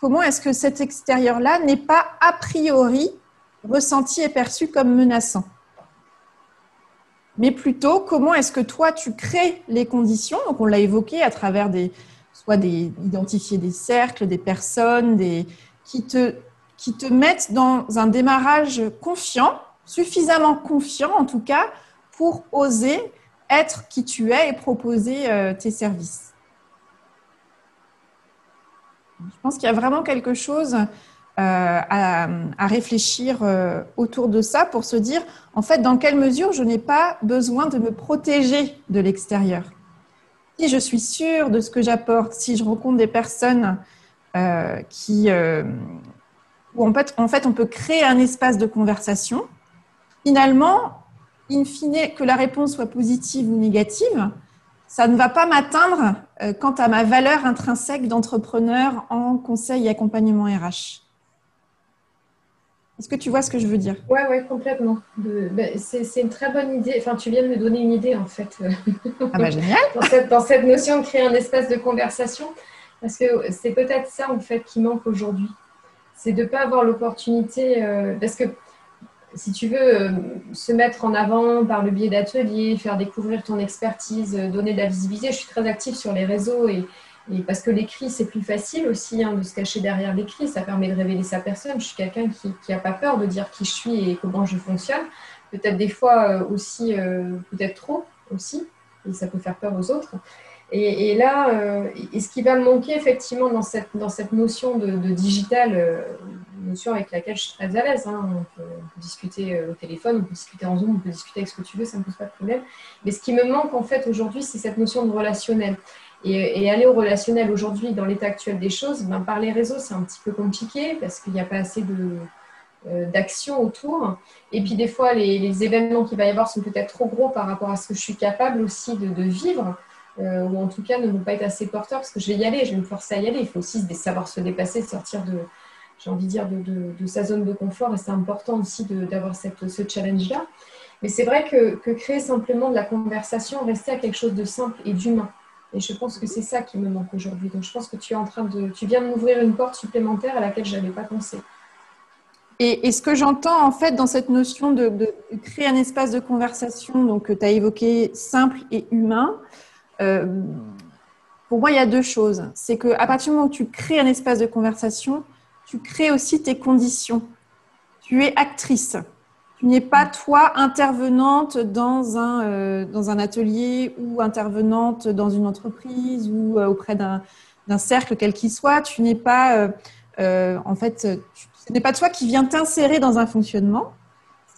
Comment est-ce que cet extérieur-là n'est pas a priori ressenti et perçu comme menaçant? Mais plutôt comment est-ce que toi tu crées les conditions? Donc on l'a évoqué à travers des soit des identifier des cercles des personnes qui te qui te mettent dans un démarrage confiant, suffisamment confiant en tout cas, pour oser être qui tu es et proposer euh, tes services. Je pense qu'il y a vraiment quelque chose euh, à, réfléchir euh, autour de ça pour se dire, en fait, dans quelle mesure je n'ai pas besoin de me protéger de l'extérieur. Si je suis sûre de ce que j'apporte, si je rencontre des personnes qui, où en fait, en fait on peut créer un espace de conversation. Finalement, in fine, que la réponse soit positive ou négative, ça ne va pas m'atteindre euh, quant à ma valeur intrinsèque d'entrepreneur en conseil et accompagnement RH. Est-ce que tu vois ce que je veux dire? Oui, ouais, complètement. Ben, c'est une très bonne idée. Enfin, tu viens de me donner une idée, en fait. Ah bah génial [laughs] dans, cette, dans cette notion de créer un espace de conversation. Parce que c'est peut-être ça, en fait, qui manque aujourd'hui c'est de ne pas avoir l'opportunité, euh, parce que si tu veux euh, se mettre en avant par le biais d'ateliers, faire découvrir ton expertise, euh, donner de la visibilité, je suis très active sur les réseaux et, parce que l'écrit, c'est plus facile aussi hein, de se cacher derrière l'écrit, ça permet de révéler sa personne. Je suis quelqu'un qui n'a pas peur de dire qui je suis et comment je fonctionne. Peut-être des fois aussi, peut-être trop aussi, et ça peut faire peur aux autres. Et, là, euh, et ce qui va me manquer effectivement dans cette, dans cette notion de, digital, euh, notion avec laquelle je suis très à l'aise, hein. on, peut, discuter euh, au téléphone, on peut discuter en Zoom, on peut discuter avec ce que tu veux, ça ne me pose pas de problème. Mais ce qui me manque en fait aujourd'hui, c'est cette notion de relationnel. Et, aller au relationnel aujourd'hui, dans l'état actuel des choses, ben, par les réseaux, c'est un petit peu compliqué parce qu'il n'y a pas assez de, d'action autour. Et puis des fois, les, événements qu'il va y avoir sont peut-être trop gros par rapport à ce que je suis capable aussi de, de vivre. Euh, ou en tout cas ne vont pas être assez porteurs parce que je vais y aller, je vais me forcer à y aller. Il faut aussi savoir se dépasser, sortir de, j'ai envie de dire, de, sa zone de confort et c'est important aussi d'avoir ce challenge-là. Mais c'est vrai que, créer simplement de la conversation, rester à quelque chose de simple et d'humain. Et je pense que c'est ça qui me manque aujourd'hui. Donc je pense que tu es en train de, tu viens de m'ouvrir une porte supplémentaire à laquelle je n'avais pas pensé. Et, ce que j'entends en fait dans cette notion de, créer un espace de conversation, donc tu as évoqué simple et humain, euh, pour moi, il y a deux choses. C'est qu'à partir du moment où tu crées un espace de conversation, tu crées aussi tes conditions. Tu es actrice. Tu n'es pas toi intervenante dans un, euh, dans un atelier ou intervenante dans une entreprise ou euh, auprès d'un cercle quel qu'il soit. Tu n'es pas, en fait, ce n'est pas toi qui viens t'insérer dans un fonctionnement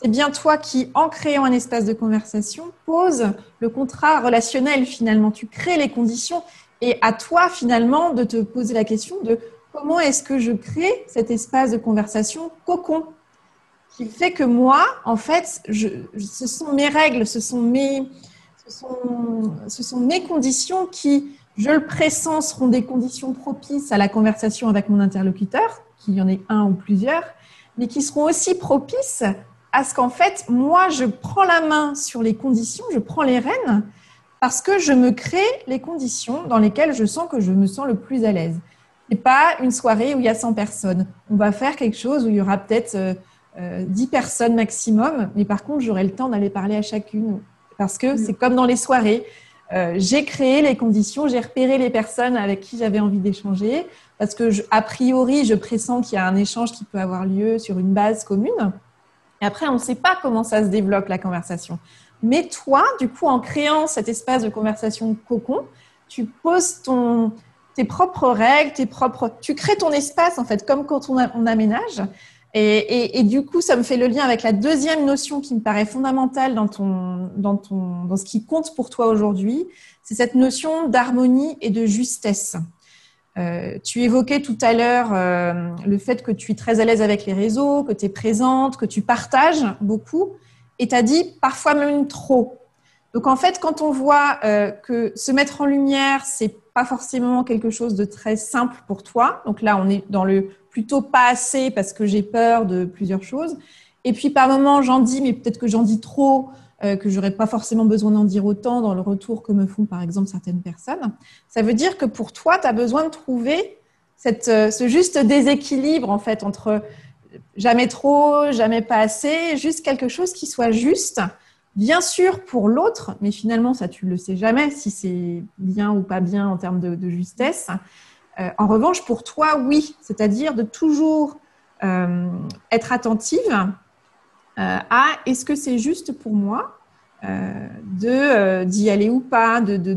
c'est bien toi qui, en créant un espace de conversation, pose le contrat relationnel finalement. Tu crées les conditions et à toi finalement de te poser la question de comment est-ce que je crée cet espace de conversation cocon? Qui fait que moi, en fait, ce sont mes règles, ce sont mes, ce sont, ce sont mes conditions qui, je le pressens, seront des conditions propices à la conversation avec mon interlocuteur, qu'il y en ait un ou plusieurs, mais qui seront aussi propices à ce qu'en fait, moi, je prends la main sur les conditions, je prends les rênes, parce que je me crée les conditions dans lesquelles je sens que je me sens le plus à l'aise. Et pas une soirée où il y a 100 personnes. On va faire quelque chose où il y aura peut-être 10 euh, euh, personnes maximum, mais par contre, j'aurai le temps d'aller parler à chacune. Parce que c'est comme dans les soirées. Euh, j'ai créé les conditions, j'ai repéré les personnes avec qui j'avais envie d'échanger, parce que a priori, je pressens qu'il y a un échange qui peut avoir lieu sur une base commune. Et après, on ne sait pas comment ça se développe la conversation. Mais toi, du coup, en créant cet espace de conversation cocon, tu poses ton, tes propres règles, tes propres, tu crées ton espace en fait, comme quand on, on aménage. Et, du coup, ça me fait le lien avec la deuxième notion qui me paraît fondamentale dans, ton, dans, ton, dans ce qui compte pour toi aujourd'hui, c'est cette notion d'harmonie et de justesse. Euh, tu évoquais tout à l'heure euh, le fait que tu es très à l'aise avec les réseaux, que tu es présente, que tu partages beaucoup, et tu as dit parfois même trop. Donc en fait, quand on voit euh, que se mettre en lumière, c'est pas forcément quelque chose de très simple pour toi. Donc là, on est dans le plutôt pas assez parce que j'ai peur de plusieurs choses. Et puis par moments, j'en dis, mais peut-être que j'en dis trop, euh, que j'aurais pas forcément besoin d'en dire autant dans le retour que me font par exemple certaines personnes. Ça veut dire que pour toi, tu as besoin de trouver cette, euh, ce juste déséquilibre en fait entre jamais trop, jamais pas assez, juste quelque chose qui soit juste. Bien sûr pour l'autre, mais finalement ça tu le sais jamais si c'est bien ou pas bien en termes de, de justesse. Euh, en revanche, pour toi, oui, c'est-à-dire de toujours euh, être attentive euh, à est-ce que c'est juste pour moi de d'y aller ou pas, de,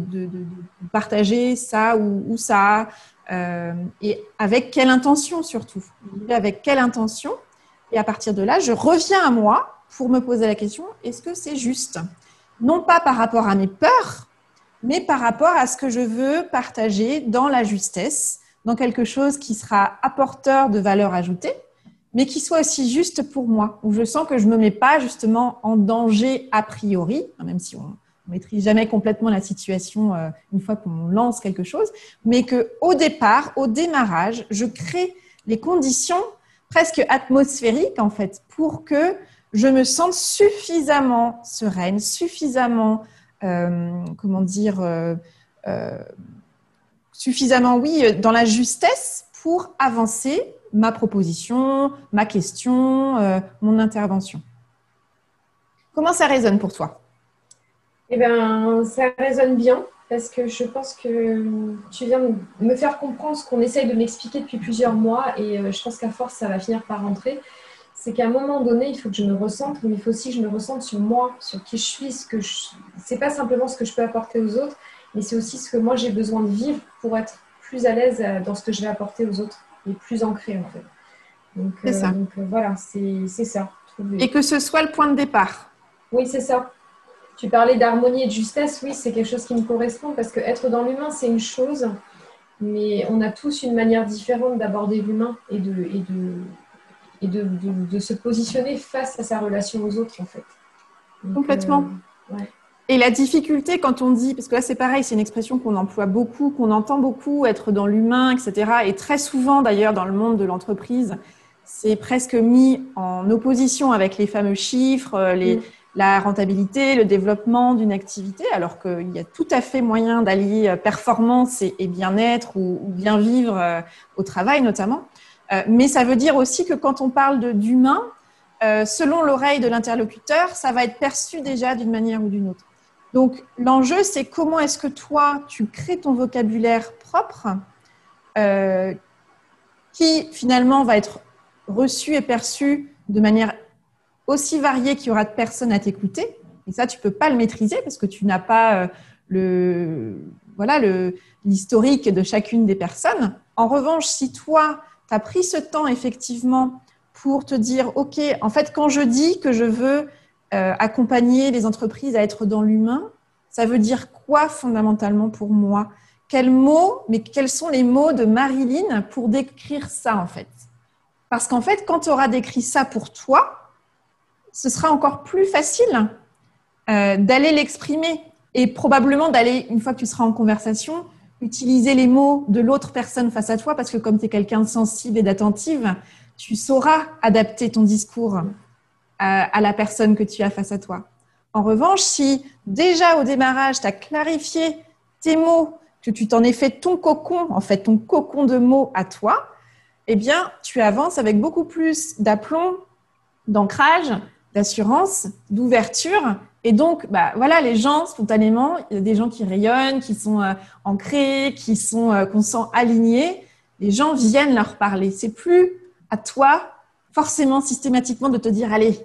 partager ça ou, ou ça, et avec quelle intention surtout, avec quelle intention. Et à partir de là, je reviens à moi pour me poser la question est-ce que c'est juste? Non pas par rapport à mes peurs, mais par rapport à ce que je veux partager dans la justesse, dans quelque chose qui sera apporteur de valeur ajoutée, mais qui soit aussi juste pour moi, où je sens que je ne me mets pas justement en danger a priori, même si on ne maîtrise jamais complètement la situation euh, une fois qu'on lance quelque chose, mais que au départ, au démarrage, je crée les conditions presque atmosphériques en fait pour que je me sente suffisamment sereine, suffisamment comment dire, euh, euh, suffisamment, oui, dans la justesse pour avancer ma proposition, ma question, mon intervention. Comment ça résonne pour toi? Eh bien, ça résonne bien parce que je pense que tu viens de me faire comprendre ce qu'on essaye de m'expliquer depuis plusieurs mois et je pense qu'à force, ça va finir par rentrer c'est qu'à un moment donné, il faut que je me ressente, mais il faut aussi que je me ressente sur moi, sur qui je suis, ce que je... c'est pas simplement ce que je peux apporter aux autres, mais c'est aussi ce que moi j'ai besoin de vivre pour être plus à l'aise euh, dans ce que je vais apporter aux autres et plus ancré en fait. Donc, c'est ça. Euh, donc euh, voilà, c'est ça. Et que ce soit le point de départ. Oui, c'est ça. Tu parlais d'harmonie et de justesse, oui, c'est quelque chose qui me correspond parce que être dans l'humain, c'est une chose, mais on a tous une manière différente d'aborder l'humain et de, et de, et de, se positionner face à sa relation aux autres, en fait. Complètement. Euh, et la difficulté quand on dit, parce que là c'est pareil, c'est une expression qu'on emploie beaucoup, qu'on entend beaucoup, être dans l'humain, etc. Et très souvent d'ailleurs dans le monde de l'entreprise, c'est presque mis en opposition avec les fameux chiffres, euh, les, mm. la rentabilité, le développement d'une activité, alors qu'il y a tout à fait moyen d'allier euh, performance et, bien-être ou, bien vivre au travail notamment. Euh, mais ça veut dire aussi que quand on parle d'humain, euh, selon l'oreille de l'interlocuteur, ça va être perçu déjà d'une manière ou d'une autre. Donc l'enjeu, c'est comment est-ce que toi, tu crées ton vocabulaire propre euh, qui finalement va être reçu et perçu de manière aussi variée qu'il y aura de personnes à t'écouter. Et ça, tu peux pas le maîtriser parce que tu n'as pas le voilà l'historique de chacune des personnes. En revanche, si toi, tu as pris ce temps effectivement pour te dire, OK, en fait, quand je dis que je veux euh, accompagner les entreprises à être dans l'humain, ça veut dire quoi fondamentalement pour moi? Quels mots, mais quels sont les mots de Marilyn pour décrire ça en fait? Parce qu'en fait, quand tu auras décrit ça pour toi, ce sera encore plus facile euh, d'aller l'exprimer et probablement d'aller, une fois que tu seras en conversation, utiliser les mots de l'autre personne face à toi parce que comme tu es quelqu'un de sensible et d'attentive, tu sauras adapter ton discours à, la personne que tu as face à toi. En revanche, si déjà au démarrage, tu as clarifié tes mots, que tu t'en es fait ton cocon, en fait, ton cocon de mots à toi, eh bien, tu avances avec beaucoup plus d'aplomb, d'ancrage, d'assurance, d'ouverture. Et donc, bah, voilà, les gens, spontanément, il y a des gens qui rayonnent, qui sont euh, ancrés, qui sont, euh, qu'on sent alignés. Les gens viennent leur parler. C'est plus à toi, forcément, systématiquement, de te dire, allez,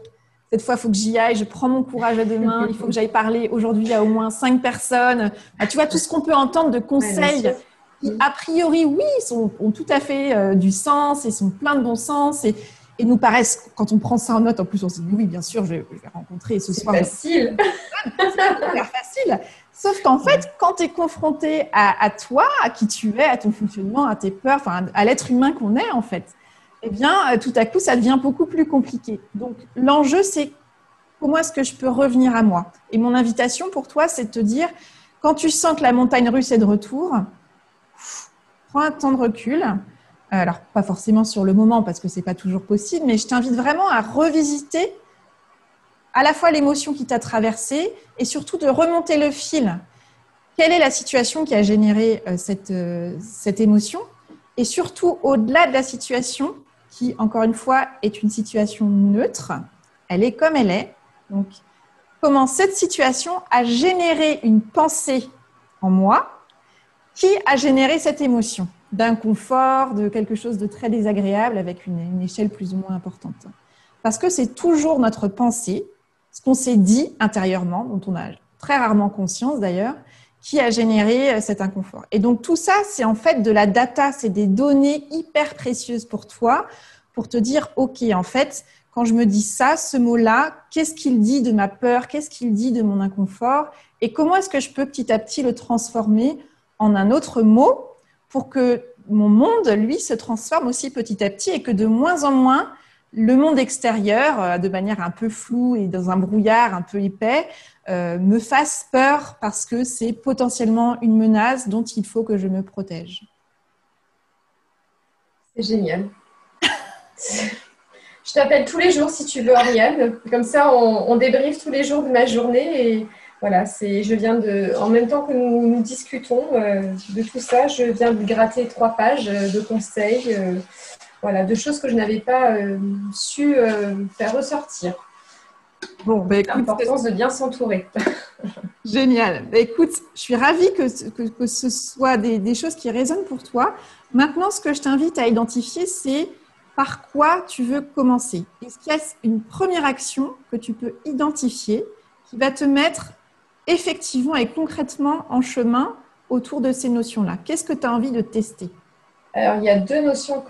cette fois, il faut que j'y aille, je prends mon courage à deux mains, il faut que j'aille parler aujourd'hui à au moins cinq personnes. Bah, tu vois, tout ce qu'on peut entendre de conseils qui, a priori, oui, sont, ont tout à fait euh, du sens et sont plein de bon sens et, et, nous paraissent, quand on prend ça en note, en plus, on se dit, oui, bien sûr, je vais, rencontrer ce soir. facile. [laughs] C'est facile. Sauf qu'en fait, quand tu es confronté à, à, toi, à qui tu es, à ton fonctionnement, à tes peurs, enfin, à l'être humain qu'on est, en fait, eh bien, euh, tout à coup, ça devient beaucoup plus compliqué. Donc, l'enjeu, c'est comment est-ce que je peux revenir à moi? Et mon invitation pour toi, c'est de te dire, quand tu sens que la montagne russe est de retour, prends un temps de recul. Alors, pas forcément sur le moment, parce que ce n'est pas toujours possible, mais je t'invite vraiment à revisiter à la fois l'émotion qui t'a traversée et surtout de remonter le fil. Quelle est la situation qui a généré euh, cette, euh, cette émotion? Et surtout, au-delà de la situation, qui, encore une fois, est une situation neutre. Elle est comme elle est. Donc, comment cette situation a généré une pensée en moi? Qui a généré cette émotion? D'inconfort, de quelque chose de très désagréable avec une, échelle plus ou moins importante. Parce que c'est toujours notre pensée, ce qu'on s'est dit intérieurement, dont on a très rarement conscience d'ailleurs, qui a généré euh, cet inconfort. Et donc tout ça, c'est en fait de la data, c'est des données hyper précieuses pour toi, pour te dire, OK, en fait, quand je me dis ça, ce mot-là, qu'est-ce qu'il dit de ma peur, qu'est-ce qu'il dit de mon inconfort, et comment est-ce que je peux petit à petit le transformer en un autre mot pour que mon monde, lui, se transforme aussi petit à petit et que de moins en moins, le monde extérieur, euh, de manière un peu floue et dans un brouillard un peu épais, euh, me fasse peur parce que c'est potentiellement une menace dont il faut que je me protège. C'est génial. [laughs] je t'appelle tous les jours si tu veux, Ariane. Comme ça, on, débriefe tous les jours de ma journée. Et voilà, c'est, je viens de, en même temps que nous, nous discutons euh, de tout ça, je viens de gratter trois pages de conseils, voilà, de choses que je n'avais pas su faire ressortir. Bon, bah, écoute, l'importance de bien s'entourer. [laughs] Génial. Bah, écoute, je suis ravie que, que, ce soit des, choses qui résonnent pour toi. Maintenant, ce que je t'invite à identifier, c'est par quoi tu veux commencer. Est-ce qu'il y a une première action que tu peux identifier qui va te mettre effectivement et concrètement en chemin autour de ces notions-là Qu'est-ce que tu as envie de tester? Alors, il y a deux notions,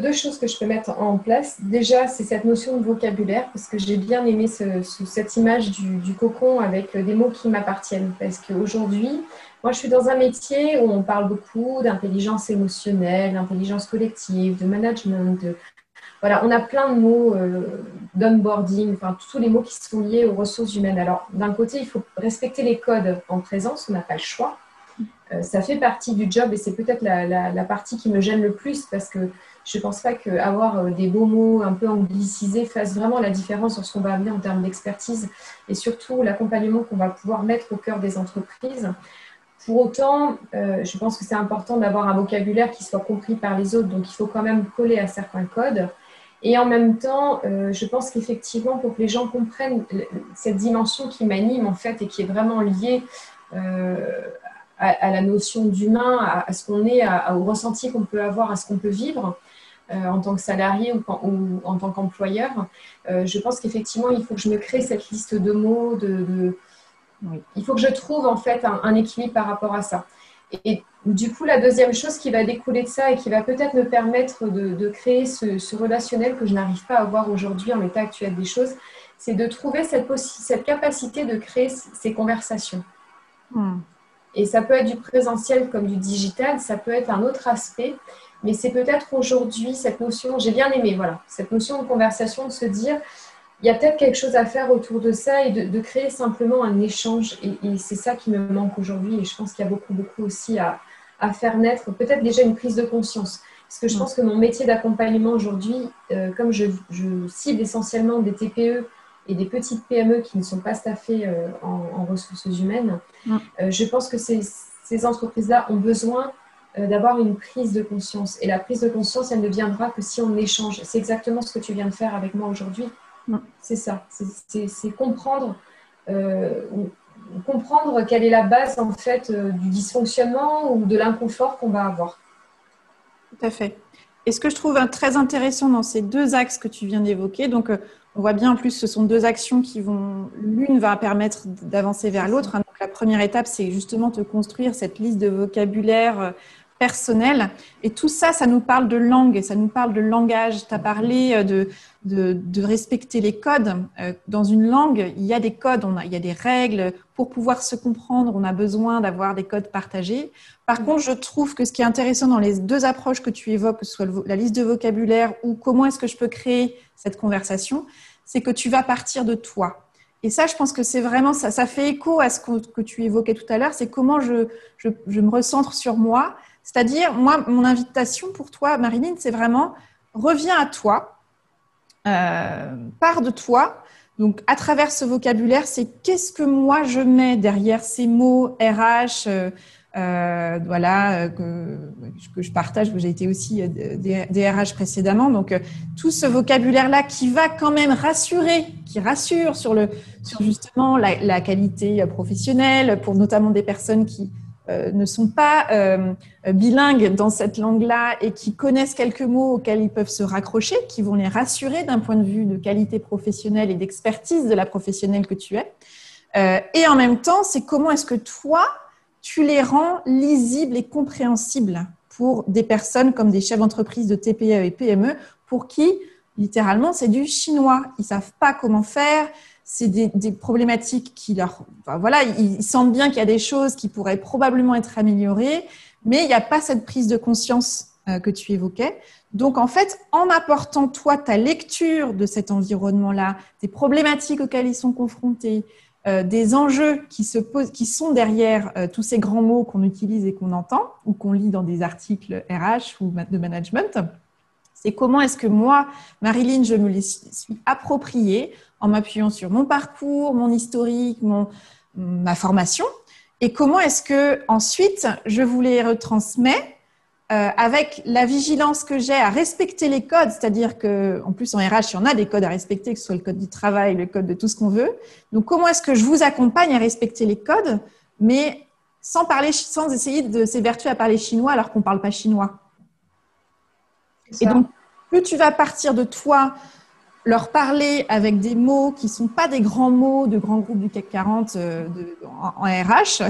deux, choses que je peux mettre en place. Déjà, c'est cette notion de vocabulaire, parce que j'ai bien aimé cette image du, cocon avec des mots qui m'appartiennent. Parce qu'aujourd'hui, moi, je suis dans un métier où on parle beaucoup d'intelligence émotionnelle, d'intelligence collective, de management. De... Voilà, on a plein de mots euh, d'onboarding, enfin, tous les mots qui sont liés aux ressources humaines. Alors, d'un côté, il faut respecter les codes en présence, on n'a pas le choix. Euh, ça fait partie du job et c'est peut-être la, partie qui me gêne le plus parce que je ne pense pas qu'avoir euh, des beaux mots un peu anglicisés fasse vraiment la différence sur ce qu'on va amener en termes d'expertise et surtout l'accompagnement qu'on va pouvoir mettre au cœur des entreprises. Pour autant, je pense que c'est important d'avoir un vocabulaire qui soit compris par les autres, donc il faut quand même coller à certains codes. Et en même temps, je pense qu'effectivement, pour que les gens comprennent cette dimension qui m'anime en fait et qui est vraiment liée à, la notion d'humain, à, ce qu'on est, au ressenti qu'on peut avoir, à ce qu'on peut vivre euh, en tant que salarié ou, en tant qu'employeur, euh, je pense qu'effectivement, il faut que je me crée cette liste de mots, de, il faut que je trouve en fait un, équilibre par rapport à ça. Et, du coup, la deuxième chose qui va découler de ça et qui va peut-être me permettre de, créer ce, relationnel que je n'arrive pas à avoir aujourd'hui en l'état actuel des choses, c'est de trouver cette, cette capacité de créer ces conversations. Hmm. Et ça peut être du présentiel comme du digital, ça peut être un autre aspect, mais c'est peut-être aujourd'hui cette notion, j'ai bien aimé, voilà, cette notion de conversation, de se dire, il y a peut-être quelque chose à faire autour de ça et de, créer simplement un échange. Et, c'est ça qui me manque aujourd'hui. Et je pense qu'il y a beaucoup, beaucoup aussi à, à faire naître peut-être déjà une prise de conscience. Parce que je pense que mon métier d'accompagnement aujourd'hui, euh, comme je, cible essentiellement des TPE et des petites PME qui ne sont pas staffées euh, en, ressources humaines, euh, je pense que ces, ces entreprises-là ont besoin d'avoir une prise de conscience. Et la prise de conscience, elle ne viendra que si on échange. C'est exactement ce que tu viens de faire avec moi aujourd'hui. C'est ça. C'est comprendre comprendre quelle est la base en fait du dysfonctionnement ou de l'inconfort qu'on va avoir. Tout à fait. Et ce que je trouve très intéressant dans ces deux axes que tu viens d'évoquer, donc euh, on voit bien en plus ce sont deux actions qui vont, l'une va permettre d'avancer vers l'autre. Hein. La première étape, c'est justement de construire cette liste de vocabulaire euh, personnel. Et tout ça, ça nous parle de langue, ça nous parle de langage. Tu as parlé euh, de, de, respecter les codes. Dans une langue, il y a des codes, il y a des règles. Pour pouvoir se comprendre, on a besoin d'avoir des codes partagés. Par contre, je trouve que ce qui est intéressant dans les deux approches que tu évoques, que ce soit la liste de vocabulaire ou comment est-ce que je peux créer cette conversation, c'est que tu vas partir de toi. Et ça, je pense que c'est vraiment ça. Ça fait écho à ce que, tu évoquais tout à l'heure. C'est comment je, je, me recentre sur moi. C'est-à-dire, moi, mon invitation pour toi, Marilyn, c'est vraiment reviens à toi, euh, pars de toi. Donc, à travers ce vocabulaire, c'est qu'est-ce que moi je mets derrière ces mots RH, euh, euh, voilà, que, je partage, j'ai été aussi euh, DRH précédemment. Donc, tout ce vocabulaire-là qui va quand même rassurer, qui rassure sur, le, sur justement la, qualité professionnelle, pour notamment des personnes qui ne sont pas bilingues dans cette langue-là et qui connaissent quelques mots auxquels ils peuvent se raccrocher, qui vont les rassurer d'un point de vue de qualité professionnelle et d'expertise de la professionnelle que tu es. et en même temps, c'est comment est-ce que toi, tu les rends lisibles et compréhensibles pour des personnes comme des chefs d'entreprise de TPE et PME pour qui, littéralement, c'est du chinois. Ils savent pas comment faire. C'est des, problématiques qui leur, voilà, ils sentent bien qu'il y a des choses qui pourraient probablement être améliorées, mais il n'y a pas cette prise de conscience euh, que tu évoquais. Donc, en fait, en apportant toi ta lecture de cet environnement-là, des problématiques auxquelles ils sont confrontés, euh, des enjeux qui, se posent, qui sont derrière euh, tous ces grands mots qu'on utilise et qu'on entend ou qu'on lit dans des articles RH ou de management. C'est comment est-ce que moi, Marilyn, je me les suis appropriée en m'appuyant sur mon parcours, mon historique, mon, ma formation, et comment est-ce que ensuite je vous les retransmets euh, avec la vigilance que j'ai à respecter les codes, c'est-à-dire que en plus en RH, il y en a des codes à respecter, que ce soit le code du travail, le code de tout ce qu'on veut. Donc comment est-ce que je vous accompagne à respecter les codes, mais sans parler, sans essayer de s'évertuer à parler chinois alors qu'on ne parle pas chinois? Et donc plus tu vas partir de toi, leur parler avec des mots qui sont pas des grands mots de grands groupes du CAC 40 euh, en, en RH,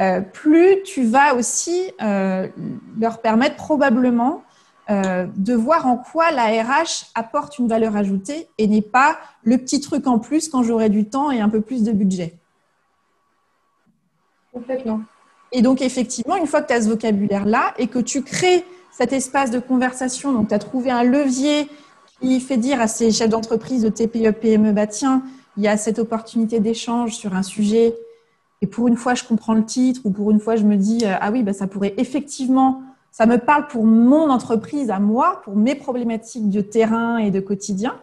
euh, plus tu vas aussi euh, leur permettre probablement de voir en quoi la RH apporte une valeur ajoutée et n'est pas le petit truc en plus quand j'aurai du temps et un peu plus de budget. Complètement. Et donc, effectivement, une fois que tu as ce vocabulaire-là et que tu crées cet espace de conversation, donc tu as trouvé un levier qui fait dire à ces chefs d'entreprise de TPE, PME, bah tiens, il y a cette opportunité d'échange sur un sujet et pour une fois, je comprends le titre ou pour une fois, je me dis, euh, ah oui, bah, ça pourrait effectivement, ça me parle pour mon entreprise, à moi, pour mes problématiques de terrain et de quotidien.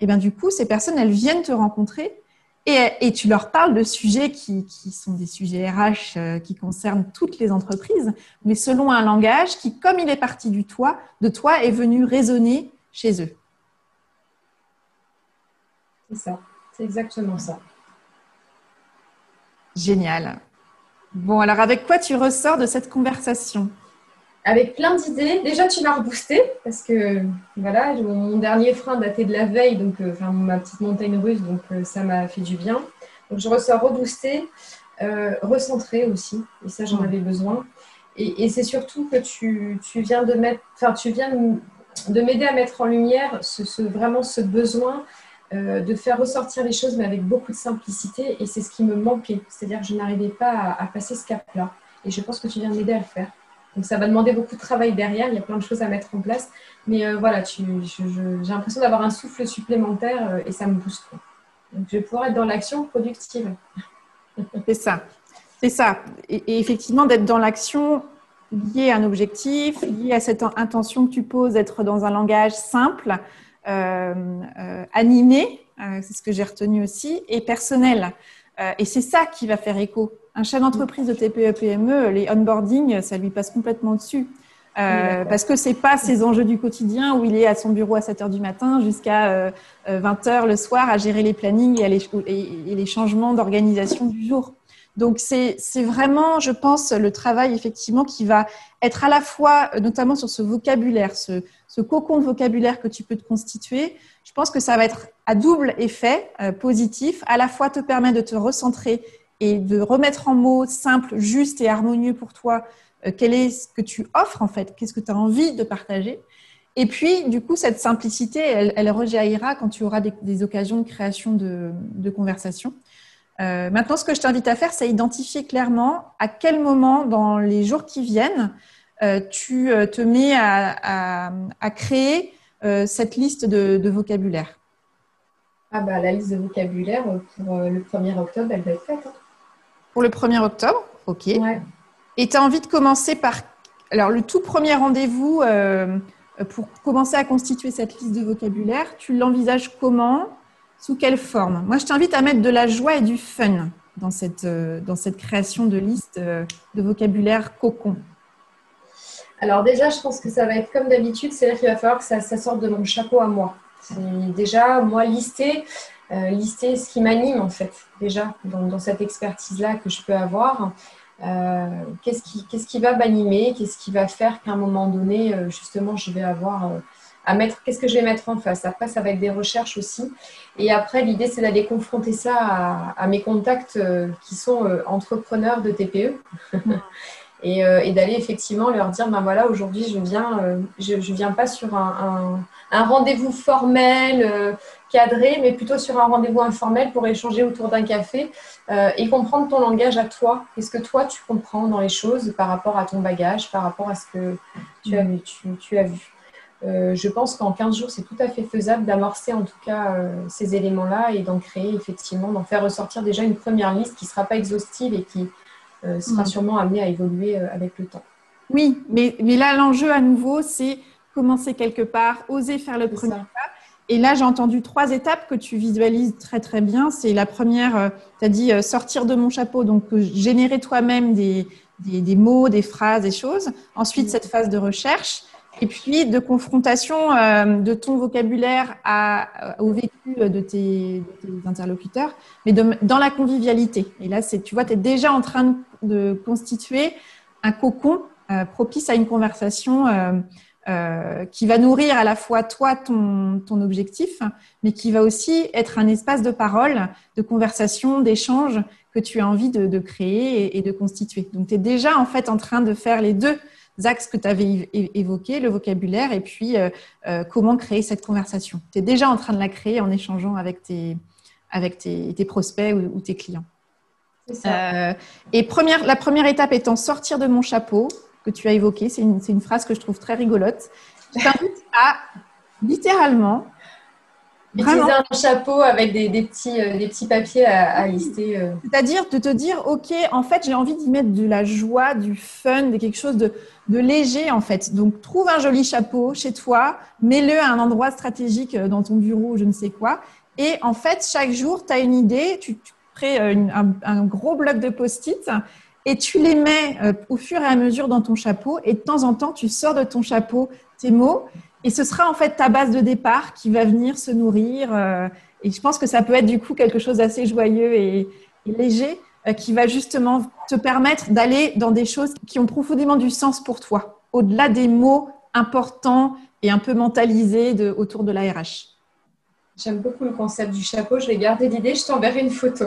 Et bien du coup, ces personnes, elles viennent te rencontrer et, tu leur parles de sujets qui, qui sont des sujets RH euh, qui concernent toutes les entreprises, mais selon un langage qui, comme il est parti du toi, de toi, est venu résonner chez eux. C'est ça, c'est exactement ça. Génial. Bon, alors avec quoi tu ressors de cette conversation? Avec plein d'idées. Déjà, tu m'as reboosté parce que voilà, mon dernier frein datait de la veille, donc euh, enfin ma petite montagne russe, donc euh, ça m'a fait du bien. Donc je ressors reboostée, euh, recentrée aussi, et ça j'en avais besoin. Et, c'est surtout que tu, viens de mettre, enfin tu viens de m'aider à mettre en lumière ce, vraiment ce besoin euh, de faire ressortir les choses, mais avec beaucoup de simplicité. Et c'est ce qui me manquait. C'est-à-dire que je n'arrivais pas à, passer ce cap-là. Et je pense que tu viens de m'aider à le faire. Donc ça va demander beaucoup de travail derrière. Il y a plein de choses à mettre en place. Mais euh, voilà, j'ai l'impression d'avoir un souffle supplémentaire euh, et ça me booste. Donc je vais pouvoir être dans l'action productive. [laughs] c'est ça. C'est ça. Et, effectivement, d'être dans l'action lié à un objectif, lié à cette intention que tu poses d'être dans un langage simple, animé, c'est ce que j'ai retenu aussi, et personnel. et c'est ça qui va faire écho. Un chef d'entreprise de TPE-PME, les onboarding, ça lui passe complètement dessus. Euh, parce que c'est pas ces enjeux du quotidien où il est à son bureau à 7 heures du matin jusqu'à 20 euh, heures le soir à gérer les plannings et, et, les changements d'organisation du jour. Donc c'est vraiment, je pense, le travail effectivement qui va être à la fois, euh, notamment sur ce vocabulaire, ce, cocon de vocabulaire que tu peux te constituer. Je pense que ça va être à double effet positif, à la fois te permettre de te recentrer et de remettre en mots simples, justes et harmonieux pour toi euh, quel est ce que tu offres en fait, qu'est-ce que tu as envie de partager. Et puis, du coup, cette simplicité, elle, rejaillira quand tu auras des, occasions de création de, de conversation. Euh, maintenant, ce que je t'invite à faire, c'est identifier clairement à quel moment dans les jours qui viennent, euh, tu te mets à, créer cette liste de, vocabulaire. Ah bah, la liste de vocabulaire pour le 1er octobre, elle va être faite. Hein. Pour le 1er octobre, ok. Ouais. Et tu as envie de commencer par alors, le tout premier rendez-vous euh, pour commencer à constituer cette liste de vocabulaire, tu l'envisages comment? Sous quelle forme? Moi, je t'invite à mettre de la joie et du fun dans cette, euh, dans cette création de liste euh, de vocabulaire cocon. Alors déjà, je pense que ça va être comme d'habitude, c'est-à-dire qu'il va falloir que ça, sorte de mon chapeau à moi. Déjà, moi, lister, lister ce qui m'anime en fait, déjà, dans, cette expertise-là que je peux avoir. Euh, qu'est-ce qui, qui va m'animer, qu'est-ce qui va faire qu'à un moment donné, euh, justement, je vais avoir euh, à mettre, qu'est-ce que je vais mettre en face? Après, ça va être des recherches aussi. Et après, l'idée, c'est d'aller confronter ça à, mes contacts qui sont entrepreneurs de TPE. [laughs] et, et d'aller effectivement leur dire, ben voilà, aujourd'hui, je viens, je, je viens pas sur un, un, un rendez-vous formel cadré, mais plutôt sur un rendez-vous informel pour échanger autour d'un café euh, et comprendre ton langage à toi. Qu'est-ce que toi tu comprends dans les choses par rapport à ton bagage, par rapport à ce que tu as, tu, as vu? Euh, je pense qu'en 15 jours, c'est tout à fait faisable d'amorcer en tout cas euh, ces éléments-là et d'en créer effectivement, d'en faire ressortir déjà une première liste qui ne sera pas exhaustive et qui sera mm. sûrement amenée à évoluer avec le temps. Oui, mais, mais là, l'enjeu à nouveau, c'est commencer quelque part, oser faire le premier pas et là, j'ai entendu trois étapes que tu visualises très très bien. C'est la première, euh, tu as dit euh, sortir de mon chapeau, donc euh, générer toi-même des, des, mots, des phrases, des choses. Ensuite, cette phase de recherche. Et puis de confrontation de ton vocabulaire à, au vécu de tes, interlocuteurs, mais dans la convivialité. Et là, c'est, tu vois, tu es déjà en train de, constituer un cocon propice à une conversation euh, qui va nourrir à la fois toi, ton, ton, objectif, mais qui va aussi être un espace de parole, de conversation, d'échange que tu as envie de, de créer et, de constituer. Donc, tu es déjà en fait en train de faire les deux axes que tu avais évoqués, le vocabulaire et puis euh, euh, comment créer cette conversation. Tu es déjà en train de la créer en échangeant avec tes, avec tes, tes prospects ou, ou, tes clients. Euh, et première, la première étape étant sortir de mon chapeau, que tu as évoqué. C'est une, une, phrase que je trouve très rigolote. Je t'invite à littéralement. Utiliser un chapeau avec des, des petits, euh, des petits papiers à, lister. Euh. C'est-à-dire de te dire, OK, en fait, j'ai envie d'y mettre de la joie, du fun, de quelque chose de, de léger, en fait. Donc, trouve un joli chapeau chez toi, mets-le à un endroit stratégique euh, dans ton bureau, je ne sais quoi. Et en fait, chaque jour, tu as une idée, tu, tu crées un, un, gros bloc de post-it et tu les mets euh, au fur et à mesure dans ton chapeau et de temps en temps, tu sors de ton chapeau tes mots et ce sera en fait ta base de départ qui va venir se nourrir. Euh, et je pense que ça peut être du coup quelque chose d'assez joyeux et, léger euh, qui va justement te permettre d'aller dans des choses qui ont profondément du sens pour toi, au-delà des mots importants et un peu mentalisés de, autour de la RH. J'aime beaucoup le concept du chapeau. Je vais garder l'idée. Je t'enverrai une photo.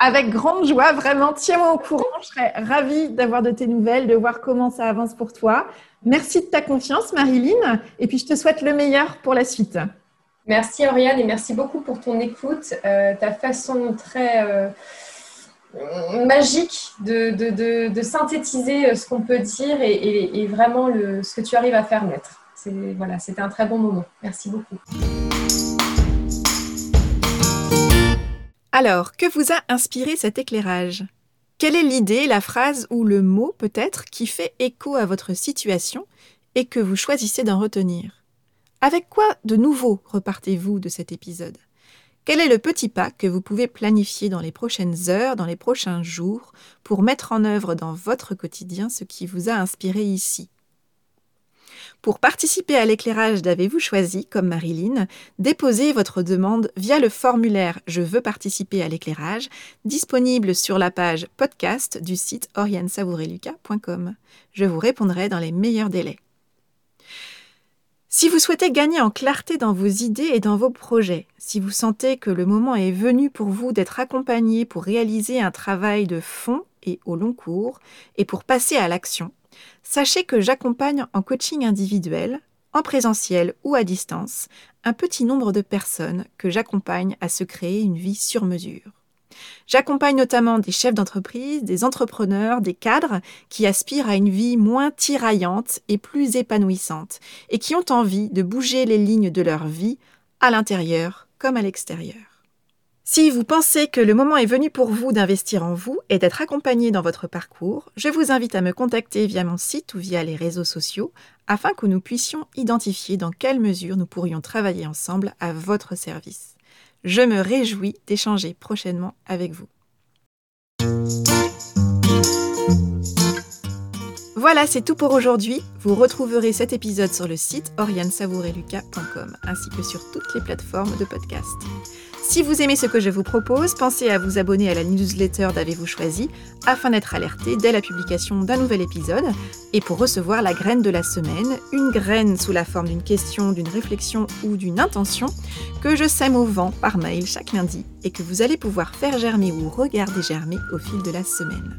Avec grande joie, vraiment. Tiens-moi au courant. Je serais ravie d'avoir de tes nouvelles, de voir comment ça avance pour toi. Merci de ta confiance, Marilyn. Et puis, je te souhaite le meilleur pour la suite. Merci, Oriane, et merci beaucoup pour ton écoute. Euh, ta façon très euh, magique de, de, de, synthétiser euh, ce qu'on peut dire et, vraiment ce que tu arrives à faire naître. Voilà, c'était un très bon moment. Merci beaucoup. Alors, que vous a inspiré cet éclairage? Quelle est l'idée, la phrase ou le mot peut-être qui fait écho à votre situation et que vous choisissez d'en retenir? Avec quoi de nouveau repartez-vous de cet épisode? Quel est le petit pas que vous pouvez planifier dans les prochaines heures, dans les prochains jours, pour mettre en œuvre dans votre quotidien ce qui vous a inspiré ici? Pour participer à l'éclairage d'Avez-vous choisi, comme Marilyn, déposez votre demande via le formulaire Je veux participer à l'éclairage, disponible sur la page podcast du site oriensavoureluca.com. Je vous répondrai dans les meilleurs délais. Si vous souhaitez gagner en clarté dans vos idées et dans vos projets, si vous sentez que le moment est venu pour vous d'être accompagné pour réaliser un travail de fond et au long cours, et pour passer à l'action, Sachez que j'accompagne en coaching individuel, en présentiel ou à distance, un petit nombre de personnes que j'accompagne à se créer une vie sur mesure. J'accompagne notamment des chefs d'entreprise, des entrepreneurs, des cadres qui aspirent à une vie moins tiraillante et plus épanouissante et qui ont envie de bouger les lignes de leur vie à l'intérieur comme à l'extérieur. Si vous pensez que le moment est venu pour vous d'investir en vous et d'être accompagné dans votre parcours, je vous invite à me contacter via mon site ou via les réseaux sociaux afin que nous puissions identifier dans quelle mesure nous pourrions travailler ensemble à votre service. Je me réjouis d'échanger prochainement avec vous. Voilà, c'est tout pour aujourd'hui. Vous retrouverez cet épisode sur le site oriansavoureluca.com ainsi que sur toutes les plateformes de podcast. Si vous aimez ce que je vous propose, pensez à vous abonner à la newsletter d'Avez-vous choisi afin d'être alerté dès la publication d'un nouvel épisode et pour recevoir la graine de la semaine, une graine sous la forme d'une question, d'une réflexion ou d'une intention que je sème au vent par mail chaque lundi et que vous allez pouvoir faire germer ou regarder germer au fil de la semaine.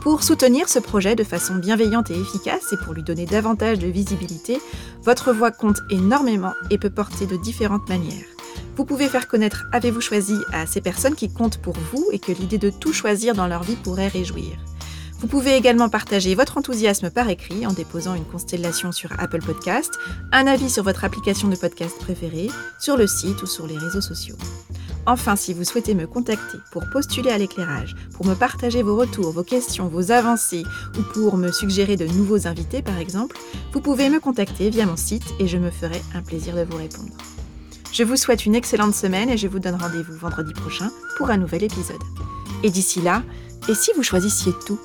Pour soutenir ce projet de façon bienveillante et efficace et pour lui donner davantage de visibilité, votre voix compte énormément et peut porter de différentes manières. Vous pouvez faire connaître Avez-vous choisi à ces personnes qui comptent pour vous et que l'idée de tout choisir dans leur vie pourrait réjouir. Vous pouvez également partager votre enthousiasme par écrit en déposant une constellation sur Apple Podcast, un avis sur votre application de podcast préférée, sur le site ou sur les réseaux sociaux. Enfin, si vous souhaitez me contacter pour postuler à l'éclairage, pour me partager vos retours, vos questions, vos avancées ou pour me suggérer de nouveaux invités par exemple, vous pouvez me contacter via mon site et je me ferai un plaisir de vous répondre. Je vous souhaite une excellente semaine et je vous donne rendez-vous vendredi prochain pour un nouvel épisode. Et d'ici là, et si vous choisissiez tout?